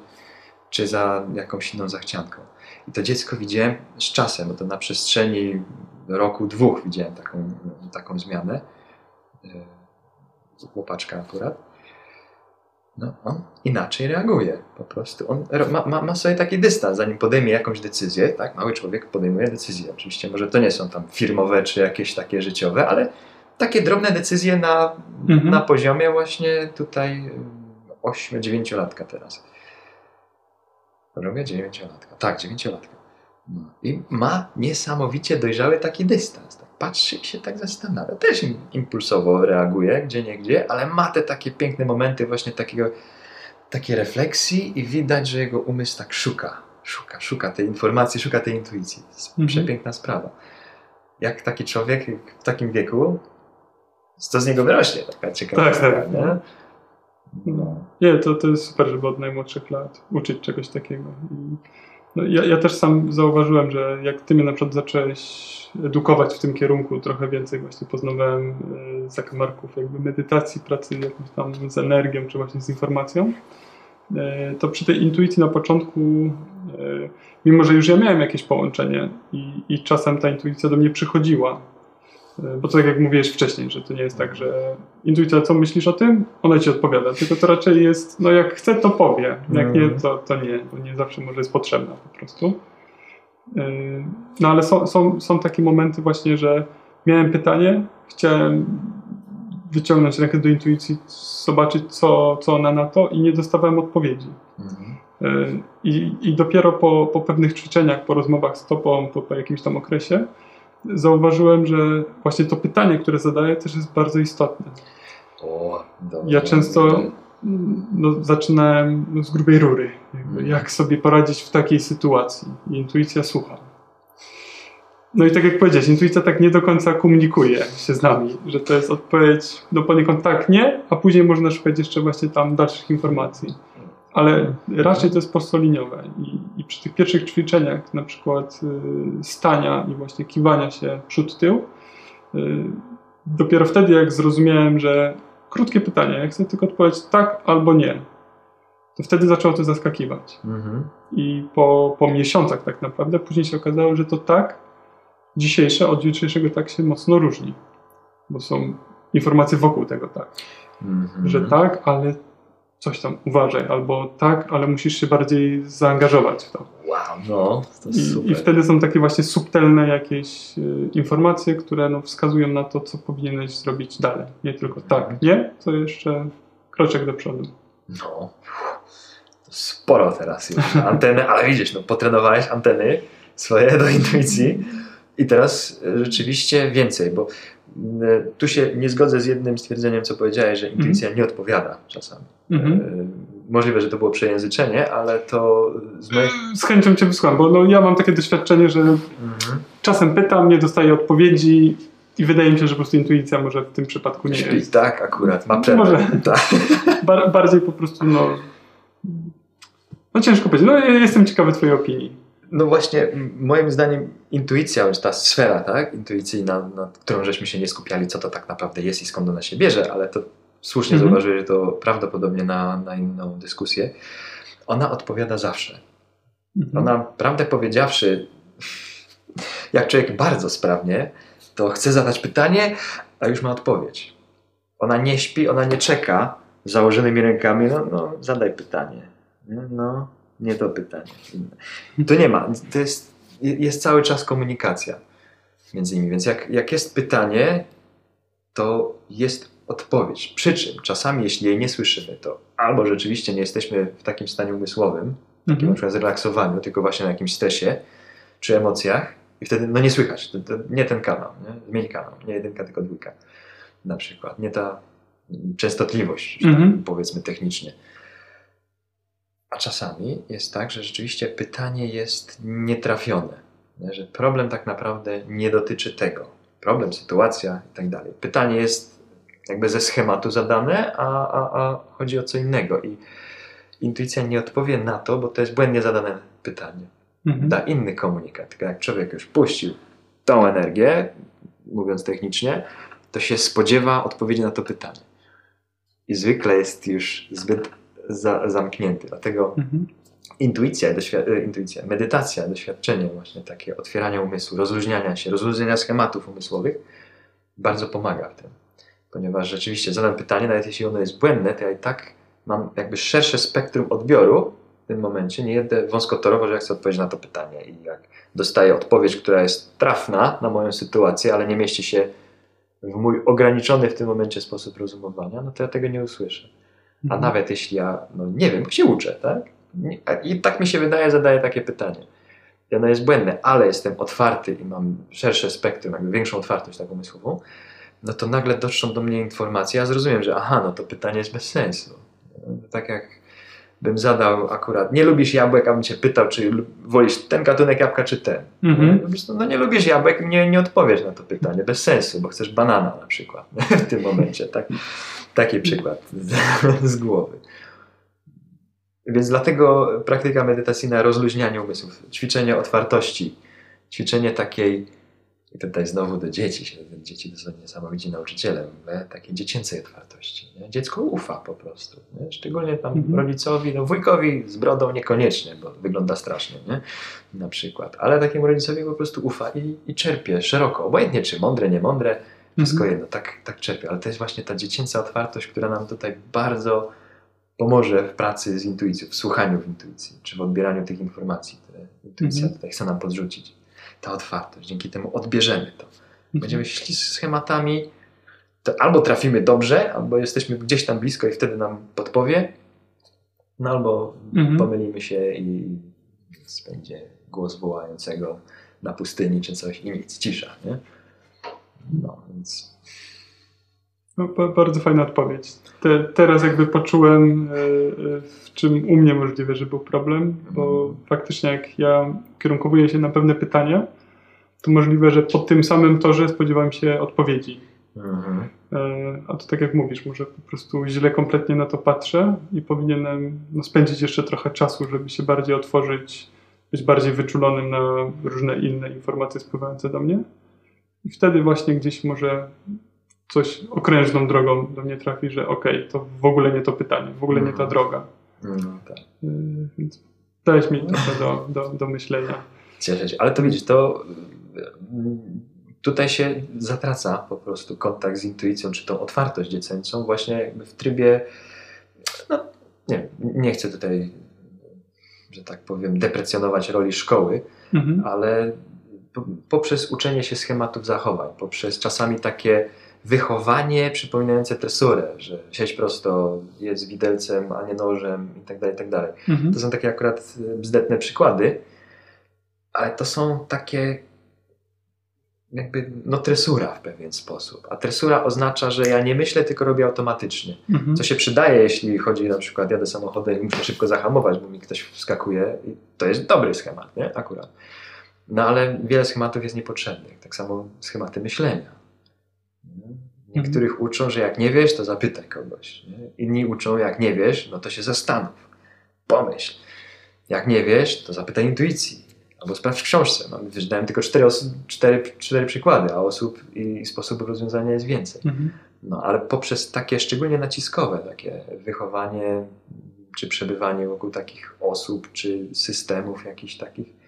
czy za jakąś inną zachcianką. I to dziecko widziałem z czasem, bo to na przestrzeni roku, dwóch widziałem taką, taką zmianę. Chłopaczka akurat. No, on inaczej reaguje po prostu. On ma, ma, ma sobie taki dystans, zanim podejmie jakąś decyzję, tak? Mały człowiek podejmuje decyzje. Oczywiście może to nie są tam firmowe czy jakieś takie życiowe, ale takie drobne decyzje na, Mhm. na poziomie właśnie tutaj 8-9 latka teraz. Robię 9 latka. Tak, 9 latka. No. I ma niesamowicie dojrzały taki dystans. Tak patrzy i się tak zastanawia. Też im- impulsowo reaguje, gdzie nie gdzie, ale ma te takie piękne momenty właśnie takiego, takiej refleksji i widać, że jego umysł tak szuka. Szuka, szuka tej informacji, szuka tej intuicji. To jest Mhm. przepiękna sprawa. jak taki człowiek w takim wieku, co z niego wyrośnie, taka ciekawa Tak, sprawa, tak. nie? No. Nie, to, to jest super, żeby od najmłodszych lat uczyć czegoś takiego. I no, ja, ja też sam zauważyłem, że jak ty mnie na przykład zacząłeś edukować w tym kierunku, trochę więcej właśnie poznawałem e, zakamarków jakby medytacji, pracy jakąś tam z energią, czy właśnie z informacją, e, to przy tej intuicji na początku, e, mimo że już ja miałem jakieś połączenie i, i czasem ta intuicja do mnie przychodziła, bo to tak jak mówiłeś wcześniej, że to nie jest tak, że intuicja, co myślisz o tym, ona ci odpowiada, tylko to raczej jest, no jak chce, to powie, jak nie, to, to nie, bo nie zawsze może jest potrzebna po prostu. Yy, No ale są, są, są takie momenty właśnie, że miałem pytanie, chciałem wyciągnąć rękę do intuicji, zobaczyć co, co ona na to i nie dostawałem odpowiedzi. Mhm. Yy, I, i dopiero po, po pewnych ćwiczeniach, po rozmowach z tobą, po, po jakimś tam okresie, zauważyłem, że właśnie to pytanie, które zadaję, też jest bardzo istotne. O, dobrze. Ja często no, zaczynałem no, z grubej rury. Jakby, Mhm. jak sobie poradzić w takiej sytuacji? Intuicja słucha. No i tak jak powiedziałeś, intuicja tak nie do końca komunikuje się z nami, że to jest odpowiedź no poniekąd tak, nie, a później można szukać jeszcze właśnie tam dalszych informacji. Ale raczej to jest prostoliniowe I, i przy tych pierwszych ćwiczeniach, na przykład y, stania i właśnie kiwania się przód-tył, y, dopiero wtedy jak zrozumiałem, że krótkie pytanie, jak chcę tylko odpowiedzieć tak albo nie, to wtedy zaczęło to zaskakiwać. Mhm. I po, po miesiącach tak naprawdę później się okazało, że to tak dzisiejsze od jutrzejszego tak się mocno różni. Bo są informacje wokół tego tak, Mhm. że tak, ale coś tam uważaj, albo tak, ale musisz się bardziej zaangażować w to. Wow, no, to I, super. I wtedy są takie właśnie subtelne jakieś y, informacje, które no, wskazują na to, co powinieneś zrobić dalej. Nie tylko tak, nie, to jeszcze kroczek do przodu. No, sporo teraz już. Anteny, ale widzisz, no, potrenowałeś anteny swoje do intuicji i teraz e, rzeczywiście więcej, bo tu się nie zgodzę z jednym stwierdzeniem, co powiedziałeś, że intuicja nie odpowiada czasami. Mhm. E, Możliwe, że to było przejęzyczenie, ale to z moich... Z chęcią Cię wysłam, bo no, ja mam takie doświadczenie, że Mhm. czasem pytam, nie dostaję odpowiedzi i wydaje mi się, że po prostu intuicja może w tym przypadku nie Śpi, jest. tak, akurat, ma przerwę. Może. <laughs> Tak. Bar- bardziej po prostu, no... No ciężko powiedzieć. No ja jestem ciekawy Twojej opinii. No właśnie, moim zdaniem intuicja, już ta sfera, tak, intuicyjna, nad którą żeśmy się nie skupiali, co to tak naprawdę jest i skąd ona się bierze, ale to słusznie Mhm. zauważyłeś, że to prawdopodobnie na, na inną dyskusję. Ona odpowiada zawsze. Mhm. Ona, prawdę powiedziawszy, <laughs> jak człowiek bardzo sprawnie, to chce zadać pytanie, a już ma odpowiedź. Ona nie śpi, ona nie czeka z założonymi rękami, no, no zadaj pytanie. Nie? No, nie to pytanie. To nie ma. To jest, jest cały czas komunikacja między nimi. Więc jak, jak jest pytanie, to jest odpowiedź. Przy czym czasami, jeśli jej nie słyszymy, to albo rzeczywiście nie jesteśmy w takim stanie umysłowym, takim na Mhm. przykład zrelaksowaniu, tylko właśnie na jakimś stresie czy emocjach i wtedy no nie słychać. To, to nie ten kanał, nie? zmień kanał. Nie jedynka, tylko dwójka na przykład. Nie ta częstotliwość, że Mhm. tak powiedzmy technicznie. A czasami jest tak, że rzeczywiście pytanie jest nietrafione. Nie? Że problem tak naprawdę nie dotyczy tego. Problem, sytuacja i tak dalej. Pytanie jest jakby ze schematu zadane, a, a, a chodzi o co innego. I intuicja nie odpowie na to, bo to jest błędnie zadane pytanie. Mhm. Da inny komunikat. Tylko jak człowiek już puścił tą energię, mówiąc technicznie, to się spodziewa odpowiedzi na to pytanie. I zwykle jest już zbyt za, zamknięty. Dlatego Mhm. intuicja, doświ- e, intuicja, medytacja, doświadczenie właśnie takie otwierania umysłu, rozluźniania się, rozluźniania schematów umysłowych bardzo pomaga w tym. Ponieważ rzeczywiście zadam pytanie, nawet jeśli ono jest błędne, to ja i tak mam jakby szersze spektrum odbioru w tym momencie, nie jedę wąskotorowo, że ja chcę odpowiedzieć na to pytanie i jak dostaję odpowiedź, która jest trafna na moją sytuację, ale nie mieści się w mój ograniczony w tym momencie sposób rozumowania, no to ja tego nie usłyszę. A Mhm. nawet jeśli ja, no nie wiem, bo się uczę, tak? I tak mi się wydaje, zadaję takie pytanie. I ono jest błędne, ale jestem otwarty i mam szersze spektrum, jakby większą otwartość taką umysłową, no to nagle dotrzą do mnie informacje, ja zrozumiem, że aha, no to pytanie jest bez sensu. Tak jak bym zadał akurat, nie lubisz jabłek, a bym cię pytał, czy wolisz ten gatunek jabłka, czy ten. Mhm. No, no nie lubisz jabłek, nie, nie odpowiesz na to pytanie, bez sensu, bo chcesz banana na przykład <laughs> w tym momencie. Tak, taki przykład <laughs> z, głowy. Więc dlatego praktyka medytacyjna rozluźniania umysłów, ćwiczenie otwartości, ćwiczenie takiej, i tutaj znowu do dzieci, dzieci to są niesamowici nauczyciele, nie? takiej dziecięcej otwartości. Nie? Dziecko ufa po prostu, nie? szczególnie tam mhm. rodzicowi, no wujkowi z brodą niekoniecznie, bo wygląda strasznie, nie? na przykład, ale takiemu rodzicowi po prostu ufa i, i czerpie szeroko, obojętnie czy mądre, nie mądre, wszystko mhm. jedno, tak, tak czerpie, ale to jest właśnie ta dziecięca otwartość, która nam tutaj bardzo pomoże w pracy z intuicją, w słuchaniu w intuicji, czy w odbieraniu tych informacji, które intuicja mhm. tutaj chce nam podrzucić. Ta otwartość, dzięki temu odbierzemy to. Mhm. Będziemy szli z schematami, albo trafimy dobrze, albo jesteśmy gdzieś tam blisko i wtedy nam podpowie, no albo mhm. pomylimy się i będzie głos wołającego na pustyni czy coś i nic, cisza, nie? No, więc no, bardzo fajna odpowiedź. Te, teraz jakby poczułem, e, e, w czym u mnie możliwe, że był problem, bo mhm. faktycznie jak ja kierunkowuję się na pewne pytania, to możliwe, że po tym samym torze spodziewam się odpowiedzi. Mhm. E, a to tak jak mówisz, może po prostu źle kompletnie na to patrzę i powinienem no, spędzić jeszcze trochę czasu, żeby się bardziej otworzyć, być bardziej wyczulonym na różne inne informacje spływające do mnie. I wtedy właśnie gdzieś może coś okrężną drogą do mnie trafi, że okej, okay, to w ogóle nie to pytanie, w ogóle nie ta mhm. droga. No, tak. Y, więc dałeś mi trochę do, do, do myślenia. Cieszę się, ale to widzisz, to y, tutaj się zatraca po prostu kontakt z intuicją, czy tą otwartość dziecięcą właśnie jakby w trybie, no nie, nie chcę tutaj, że tak powiem, deprecjonować roli szkoły, mhm. ale poprzez uczenie się schematów zachowań, poprzez czasami takie wychowanie przypominające tresurę, że siedź prosto, jedz widelcem, a nie nożem i tak dalej, tak dalej. Mhm. To są takie akurat bzdetne przykłady, ale to są takie jakby no tresura w pewien sposób. A tresura oznacza, że ja nie myślę, tylko robię automatycznie. Mhm. Co się przydaje, jeśli chodzi na przykład, jadę samochodem i muszę szybko zahamować, bo mi ktoś wskakuje i to jest dobry schemat, nie? Akurat. No ale wiele schematów jest niepotrzebnych. Tak samo schematy myślenia. Niektórych mhm. uczą, że jak nie wiesz, to zapytaj kogoś. Nie? Inni uczą, jak nie wiesz, no to się zastanów. Pomyśl. Jak nie wiesz, to zapytaj intuicji. Albo sprawdź w książce. Mam, wiesz, dałem tylko cztery, cztery, cztery przykłady, a osób i sposobów rozwiązania jest więcej. Mhm. No ale poprzez takie szczególnie naciskowe, takie wychowanie czy przebywanie wokół takich osób, czy systemów jakichś takich,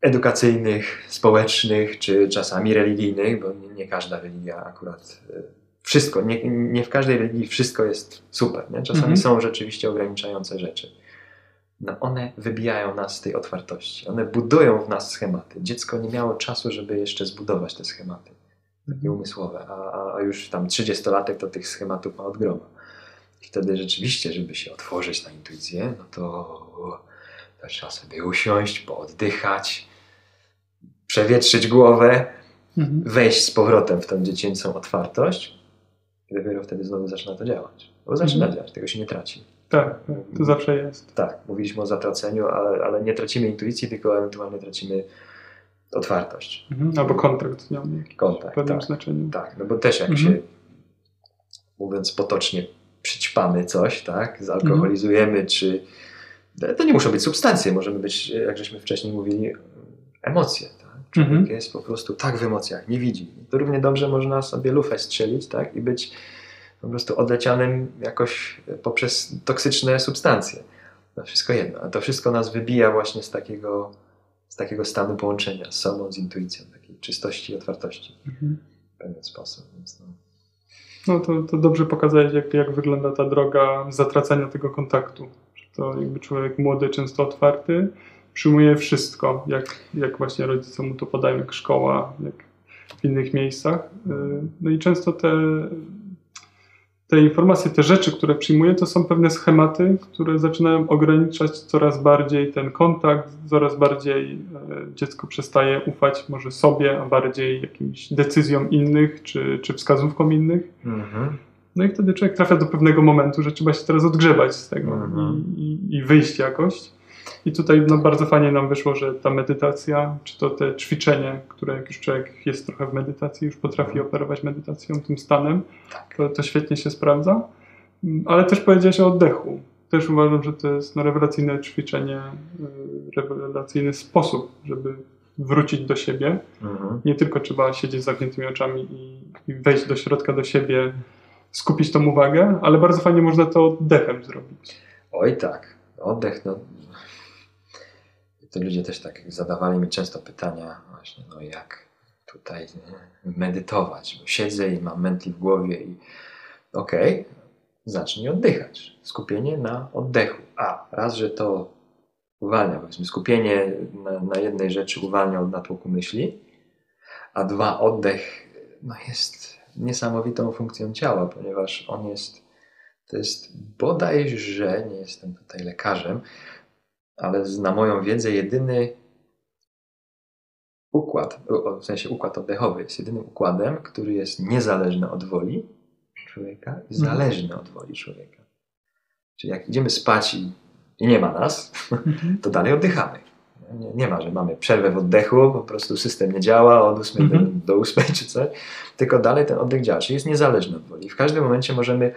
edukacyjnych, społecznych, czy czasami religijnych, bo nie, nie każda religia akurat y, wszystko, nie, nie, w każdej religii wszystko jest super. Nie? Czasami mhm. są rzeczywiście ograniczające rzeczy. No one wybijają nas z tej otwartości. One budują w nas schematy. Dziecko nie miało czasu, żeby jeszcze zbudować te schematy takie umysłowe, a, a już tam 30-latek to tych schematów ma od groma. I wtedy rzeczywiście, żeby się otworzyć na intuicję, no to, to trzeba sobie usiąść, pooddychać, przewietrzyć głowę, mhm. wejść z powrotem w tą dziecięcą otwartość i dopiero wtedy znowu zaczyna to działać. Bo zaczyna mhm. działać, tego się nie traci. Tak, to zawsze jest. Tak, mówiliśmy o zatraceniu, ale, ale nie tracimy intuicji, tylko ewentualnie tracimy otwartość. Mhm. Albo kontakt z nią. Kontakt, w pewnym tak, znaczeniu. Tak, no bo też jak mhm. się, mówiąc potocznie, przyćpamy coś, tak, zalkoholizujemy, czy to nie muszą być substancje, możemy być, jak żeśmy wcześniej mówili, emocje. Człowiek mhm. jest po prostu tak w emocjach, nie widzi. To równie dobrze można sobie lufę strzelić tak? i być po prostu odlecianym jakoś poprzez toksyczne substancje. To wszystko jedno. A to wszystko nas wybija właśnie z takiego, z takiego stanu połączenia z sobą, z intuicją, takiej czystości i otwartości mhm. w pewien sposób. Więc no. No to, to dobrze pokazać, jak, jak wygląda ta droga zatracania tego kontaktu. To jakby człowiek młody, często otwarty, przyjmuje wszystko, jak, jak właśnie rodzice mu to podają, jak szkoła, jak w innych miejscach. Y, no i często te, te informacje, te rzeczy, które przyjmuje, to są pewne schematy, które zaczynają ograniczać coraz bardziej ten kontakt, coraz bardziej y, dziecko przestaje ufać może sobie, a bardziej jakimś decyzjom innych czy, czy wskazówkom innych. Mhm. No i wtedy człowiek trafia do pewnego momentu, że trzeba się teraz odgrzebać z tego Mhm. i, i, i wyjść jakoś. I tutaj no, bardzo fajnie nam wyszło, że ta medytacja, czy to te ćwiczenie, które jak już człowiek jest trochę w medytacji, już potrafi Mhm. operować medytacją, tym stanem, Tak. to, to świetnie się sprawdza. Mm, Ale też powiedziałeś o oddechu. Też uważam, że to jest no, rewelacyjne ćwiczenie, y, rewelacyjny sposób, żeby wrócić do siebie. Mhm. Nie tylko trzeba siedzieć z zamkniętymi oczami i, i wejść do środka, do siebie, skupić tą uwagę, ale bardzo fajnie można to oddechem zrobić. Oj tak, oddech, no. To ludzie też tak zadawali mi często pytania właśnie, no jak tutaj medytować, siedzę i mam mętli w głowie i okej, zacznij oddychać. Skupienie na oddechu. A, raz, że to uwalnia, powiedzmy, skupienie na, na jednej rzeczy uwalnia od natłoku myśli, a dwa, oddech no, jest niesamowitą funkcją ciała, ponieważ on jest to jest bodajże, nie jestem tutaj lekarzem, ale na moją wiedzę jedyny układ, w sensie układ oddechowy jest jedynym układem, który jest niezależny od woli człowieka i Mhm. zależny od woli człowieka. Czyli jak idziemy spać i, nie ma nas, to dalej oddychamy. Nie, nie ma, że mamy przerwę w oddechu, po prostu system nie działa od 8 Mhm. do, do 8 czy coś, tylko dalej ten oddech działa, czyli jest niezależny od woli. W każdym momencie możemy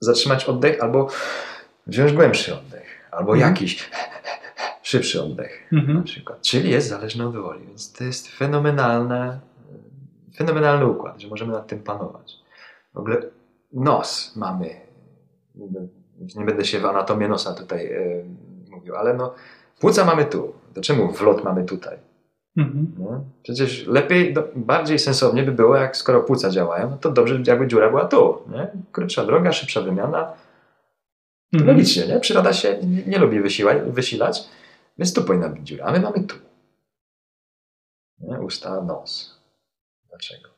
zatrzymać oddech albo wziąć głębszy oddech, albo Mhm. jakiś szybszy oddech Mhm. na przykład. Czyli jest zależny od woli, więc to jest fenomenalne, fenomenalny układ, że możemy nad tym panować. W ogóle nos mamy, nie będę się w anatomię nosa tutaj e, mówił, ale no płuca mamy tu, to czemu wlot mamy tutaj? Mhm. Nie? Przecież lepiej, do, bardziej sensownie by było, jak skoro płuca działają, no to dobrze, jakby dziura była tu. Nie? Krótsza droga, szybsza wymiana. Mhm. Logicznie, nie? Przyroda się nie, nie lubi wysilać, wysilać, więc tu powinna być dziura, a my mamy tu. Nie? Usta, nos. Dlaczego?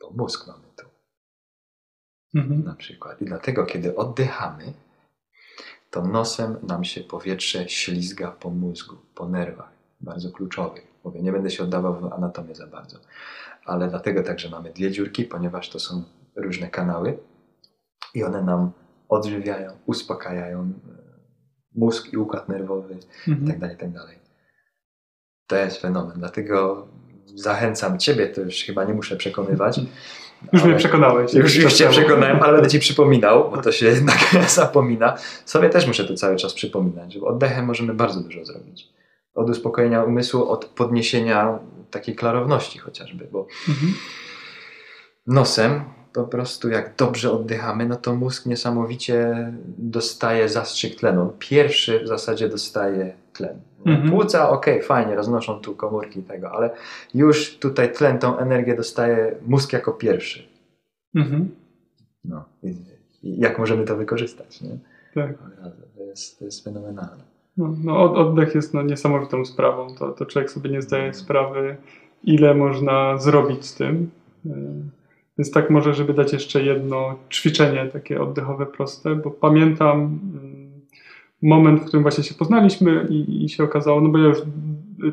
Bo mózg mamy tu Mhm. na przykład. I dlatego, kiedy oddychamy, to nosem nam się powietrze ślizga po mózgu, po nerwach, bardzo kluczowych. Mówię, nie będę się oddawał w anatomię za bardzo, ale dlatego także mamy dwie dziurki, ponieważ to są różne kanały i one nam odżywiają, uspokajają e, mózg i układ nerwowy Mhm. tak dalej, i tak. To jest fenomen, dlatego zachęcam Ciebie, to już chyba nie muszę przekonywać. <laughs> Już mnie przekonałeś. już, już cię przekonałem, ale będę ci przypominał, bo to się <laughs> jednak zapomina. Sobie też muszę to cały czas przypominać, że oddechem możemy bardzo dużo zrobić. Od uspokojenia umysłu, od podniesienia takiej klarowności chociażby, bo Mhm. nosem po prostu jak dobrze oddychamy, no to mózg niesamowicie dostaje zastrzyk tlenu. On Pierwszy w zasadzie dostaje tlen. Mhm. Płuca, okej, fajnie, roznoszą tu komórki tego, ale już tutaj tlen, tą energię dostaje mózg jako pierwszy. Mhm. No, i, i jak możemy to wykorzystać, nie? Tak. To jest, to jest fenomenalne. No, no od- oddech jest no, niesamowitą sprawą. To, to człowiek sobie nie zdaje sprawy, ile można zrobić z tym. Więc tak może, żeby dać jeszcze jedno ćwiczenie takie oddechowe proste, bo pamiętam mm, moment, w którym właśnie się poznaliśmy i, i się okazało, no bo ja już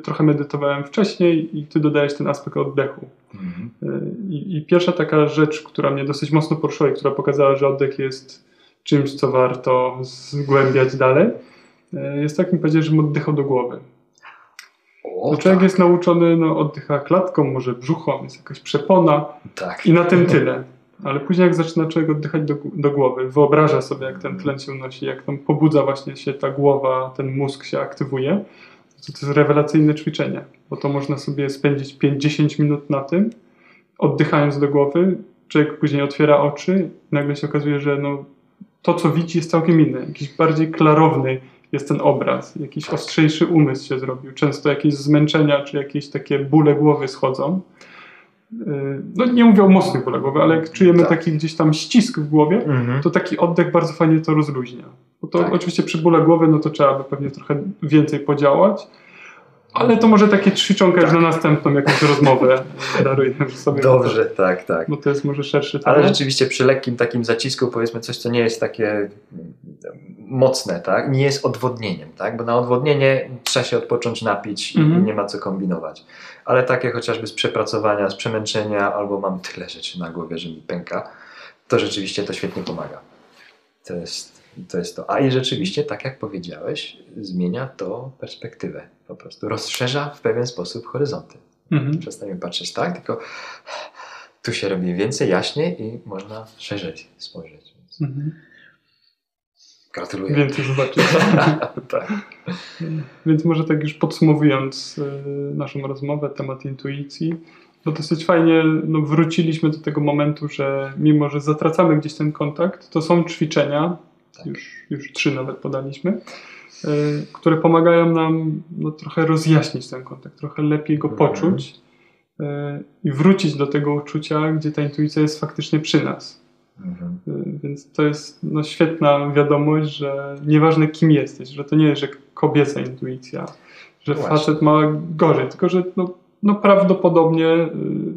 trochę medytowałem wcześniej i ty dodajesz ten aspekt oddechu. Mhm. I, I pierwsza taka rzecz, która mnie dosyć mocno poruszyła i która pokazała, że oddech jest czymś, co warto zgłębiać dalej, e, jest tak mi powiedzieć, że oddychał do głowy. O, człowiek tak, jest nauczony, no, oddycha klatką, może brzuchom, jest jakaś przepona tak. i na tym tyle. Ale później jak zaczyna człowiek oddychać do, do głowy, wyobraża sobie, jak ten tlen się unosi, jak tam pobudza właśnie się ta głowa, ten mózg się aktywuje, to to jest rewelacyjne ćwiczenie, bo to można sobie spędzić 5-10 minut na tym, oddychając do głowy, człowiek później otwiera oczy i nagle się okazuje, że no, to, co widzi, jest całkiem inne, jakiś bardziej klarowny jest ten obraz, jakiś ostrzejszy umysł się zrobił. Często jakieś zmęczenia czy jakieś takie bóle głowy schodzą. Yy, No nie mówię o mocnych bólach głowy, ale jak czujemy Tak. taki gdzieś tam ścisk w głowie, Mhm. to taki oddech bardzo fajnie to rozluźnia. Bo to Tak. oczywiście przy bóle głowy, no to trzeba by pewnie trochę więcej podziałać, ale to może takie już Tak. na następną jakąś rozmowę <laughs> darujemy sobie. Dobrze, tak, tak. Bo to jest może szerszy temat. Ale rzeczywiście przy lekkim takim zacisku, powiedzmy coś, co nie jest takie mocne, tak? Nie jest odwodnieniem, tak? Bo na odwodnienie trzeba się odpocząć, napić i Mhm. nie ma co kombinować. Ale takie chociażby z przepracowania, z przemęczenia, albo mam tyle rzeczy na głowie, że mi pęka, to rzeczywiście to świetnie pomaga. To jest, to jest to. A i rzeczywiście, tak jak powiedziałeś, zmienia to perspektywę. Po prostu rozszerza w pewien sposób horyzonty. Mhm. Przestajemy patrzeć tak, tylko tu się robi więcej, jaśniej i można szerzej spojrzeć. Więc Mhm. Gratuluję. Więcej zobaczyć. <laughs> tak. Więc może tak już podsumowując y, naszą rozmowę, temat intuicji, no dosyć fajnie no, wróciliśmy do tego momentu, że mimo, że zatracamy gdzieś ten kontakt, to są ćwiczenia, Tak. już, już trzy nawet podaliśmy, y, które pomagają nam no, trochę rozjaśnić ten kontakt, trochę lepiej go Mhm. poczuć y, i wrócić do tego uczucia, gdzie ta intuicja jest faktycznie przy nas. Mhm. Y, Więc to jest no, świetna wiadomość, że nieważne kim jesteś, że to nie jest, że kobieca intuicja, że właśnie. facet ma gorzej, tylko że no, no prawdopodobnie y,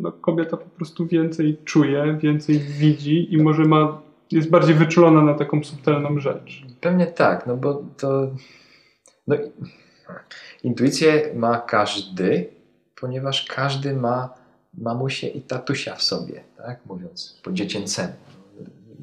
no, kobieta po prostu więcej czuje, więcej widzi i może ma, jest bardziej wyczulona na taką subtelną rzecz. Pewnie tak, no bo to. No, intuicję ma każdy, ponieważ każdy ma mamusię i tatusia w sobie, tak? Mówiąc po dziecięcemu.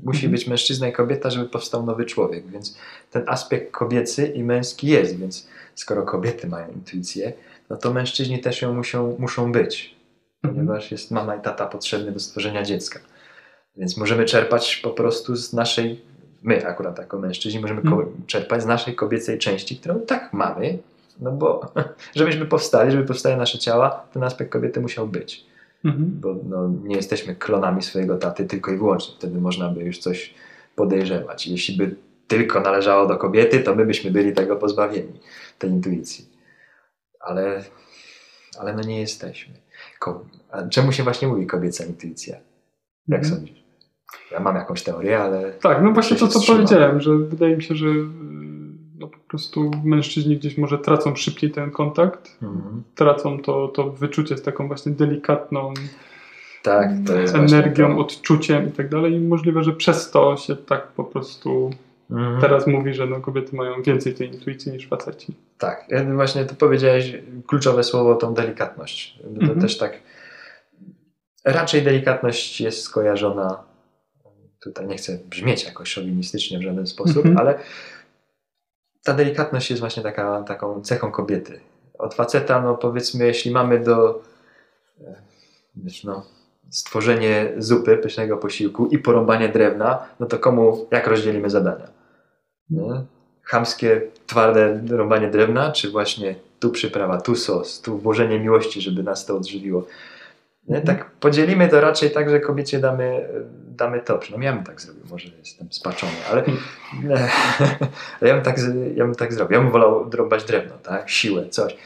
Musi Mhm. być mężczyzna i kobieta, żeby powstał nowy człowiek, więc ten aspekt kobiecy i męski jest, więc skoro kobiety mają intuicję, no to mężczyźni też ją muszą, muszą być, ponieważ jest mama i tata potrzebny do stworzenia dziecka. Więc możemy czerpać po prostu z naszej, my akurat jako mężczyźni, możemy Mhm. czerpać z naszej kobiecej części, którą tak mamy, no bo <laughs> żebyśmy powstali, żeby powstały nasze ciała, ten aspekt kobiety musiał być. Mhm. Bo no, nie jesteśmy klonami swojego taty tylko i wyłącznie. Wtedy można by już coś podejrzewać. Jeśli by tylko należało do kobiety, to my byśmy byli tego pozbawieni, tej intuicji. Ale, ale no nie jesteśmy. Ko- A czemu się właśnie mówi kobieca intuicja? Jak Mhm. sądzisz? Ja mam jakąś teorię, ale Tak, no właśnie to, co wstrzymam. powiedziałem, że wydaje mi się, że y, no, po prostu mężczyźni gdzieś może tracą szybciej ten kontakt, Mhm. tracą to, to wyczucie z taką właśnie delikatną tak, to jest właśnie energią, odczuciem i tak dalej. I możliwe, że przez to się tak po prostu Mhm. teraz mówi, że no, kobiety mają więcej tej intuicji niż faceci. Tak, ja właśnie to powiedziałeś kluczowe słowo, tą delikatność. To Mhm. też tak. Raczej delikatność jest skojarzona. Tutaj nie chcę brzmieć jakoś szowinistycznie w żaden sposób, Mhm. ale ta delikatność jest właśnie taka, taką cechą kobiety. Od faceta, no powiedzmy, jeśli mamy do e, wiesz, no, stworzenie zupy, pysznego posiłku i porąbanie drewna, no to komu, jak rozdzielimy zadania? Nie? Chamskie, twarde rąbanie drewna, czy właśnie tu przyprawa, tu sos, tu włożenie miłości, żeby nas to odżywiło. Nie? Tak podzielimy to raczej tak, że kobiecie damy, damy to. Przynajmniej ja bym tak zrobił, może jestem spaczony, ale, <laughs> ale ja, bym tak, ja bym tak zrobił. Ja bym wolał rąbać drewno, tak? Siłę, coś.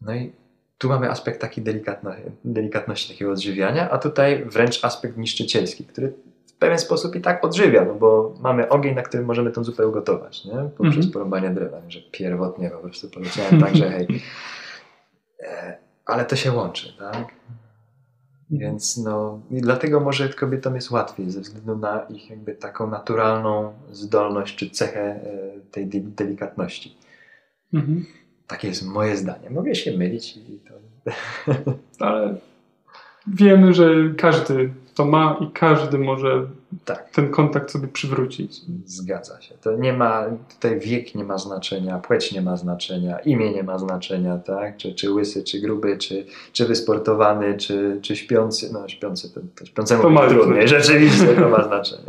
No i tu mamy aspekt taki delikatno, delikatności takiego odżywiania, a tutaj wręcz aspekt niszczycielski, który w pewien sposób i tak odżywia, no bo mamy ogień, na którym możemy tą zupę ugotować, nie? Poprzez Mhm. porąbanie drewna, że pierwotnie po prostu powiedziałem tak, że hej, <laughs> e, ale to się łączy, tak? Więc no, i dlatego może kobietom jest łatwiej, ze względu na ich jakby taką naturalną zdolność czy cechę e, tej de- delikatności. Mhm. Takie jest moje zdanie. Mogę się mylić i to... Ale wiemy, że każdy to ma i każdy może Tak, ten kontakt sobie przywrócić. zgadza się. To nie ma, tutaj wiek nie ma znaczenia, płeć nie ma znaczenia, imię nie ma znaczenia, tak? Czy, czy łysy, czy gruby, czy, czy wysportowany, czy, czy śpiący. No śpiący, to, to śpiącemu To ma trudniej, <laughs> rzeczywiście to ma znaczenie.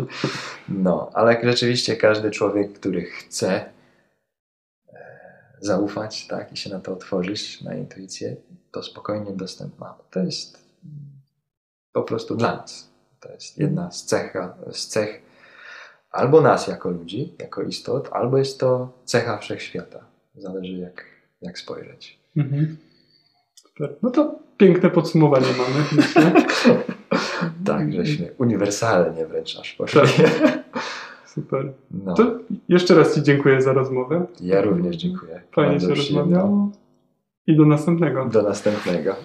No, ale rzeczywiście każdy człowiek, który chce e, zaufać, tak, i się na to otworzyć, na intuicję, to spokojnie dostęp ma. To jest po prostu dla nas. To jest jedna z, cecha, z cech albo nas jako ludzi, jako istot, albo jest to cecha wszechświata. Zależy jak, jak spojrzeć. Mhm. Super. No to piękne podsumowanie mamy, myślę. <laughs> Tak, żeśmy uniwersalnie wręcz aż poszli. <laughs> Super. No, To jeszcze raz Ci dziękuję za rozmowę. ja również dziękuję. Fajnie Bardzo się rozmawiało. I do następnego. Do następnego.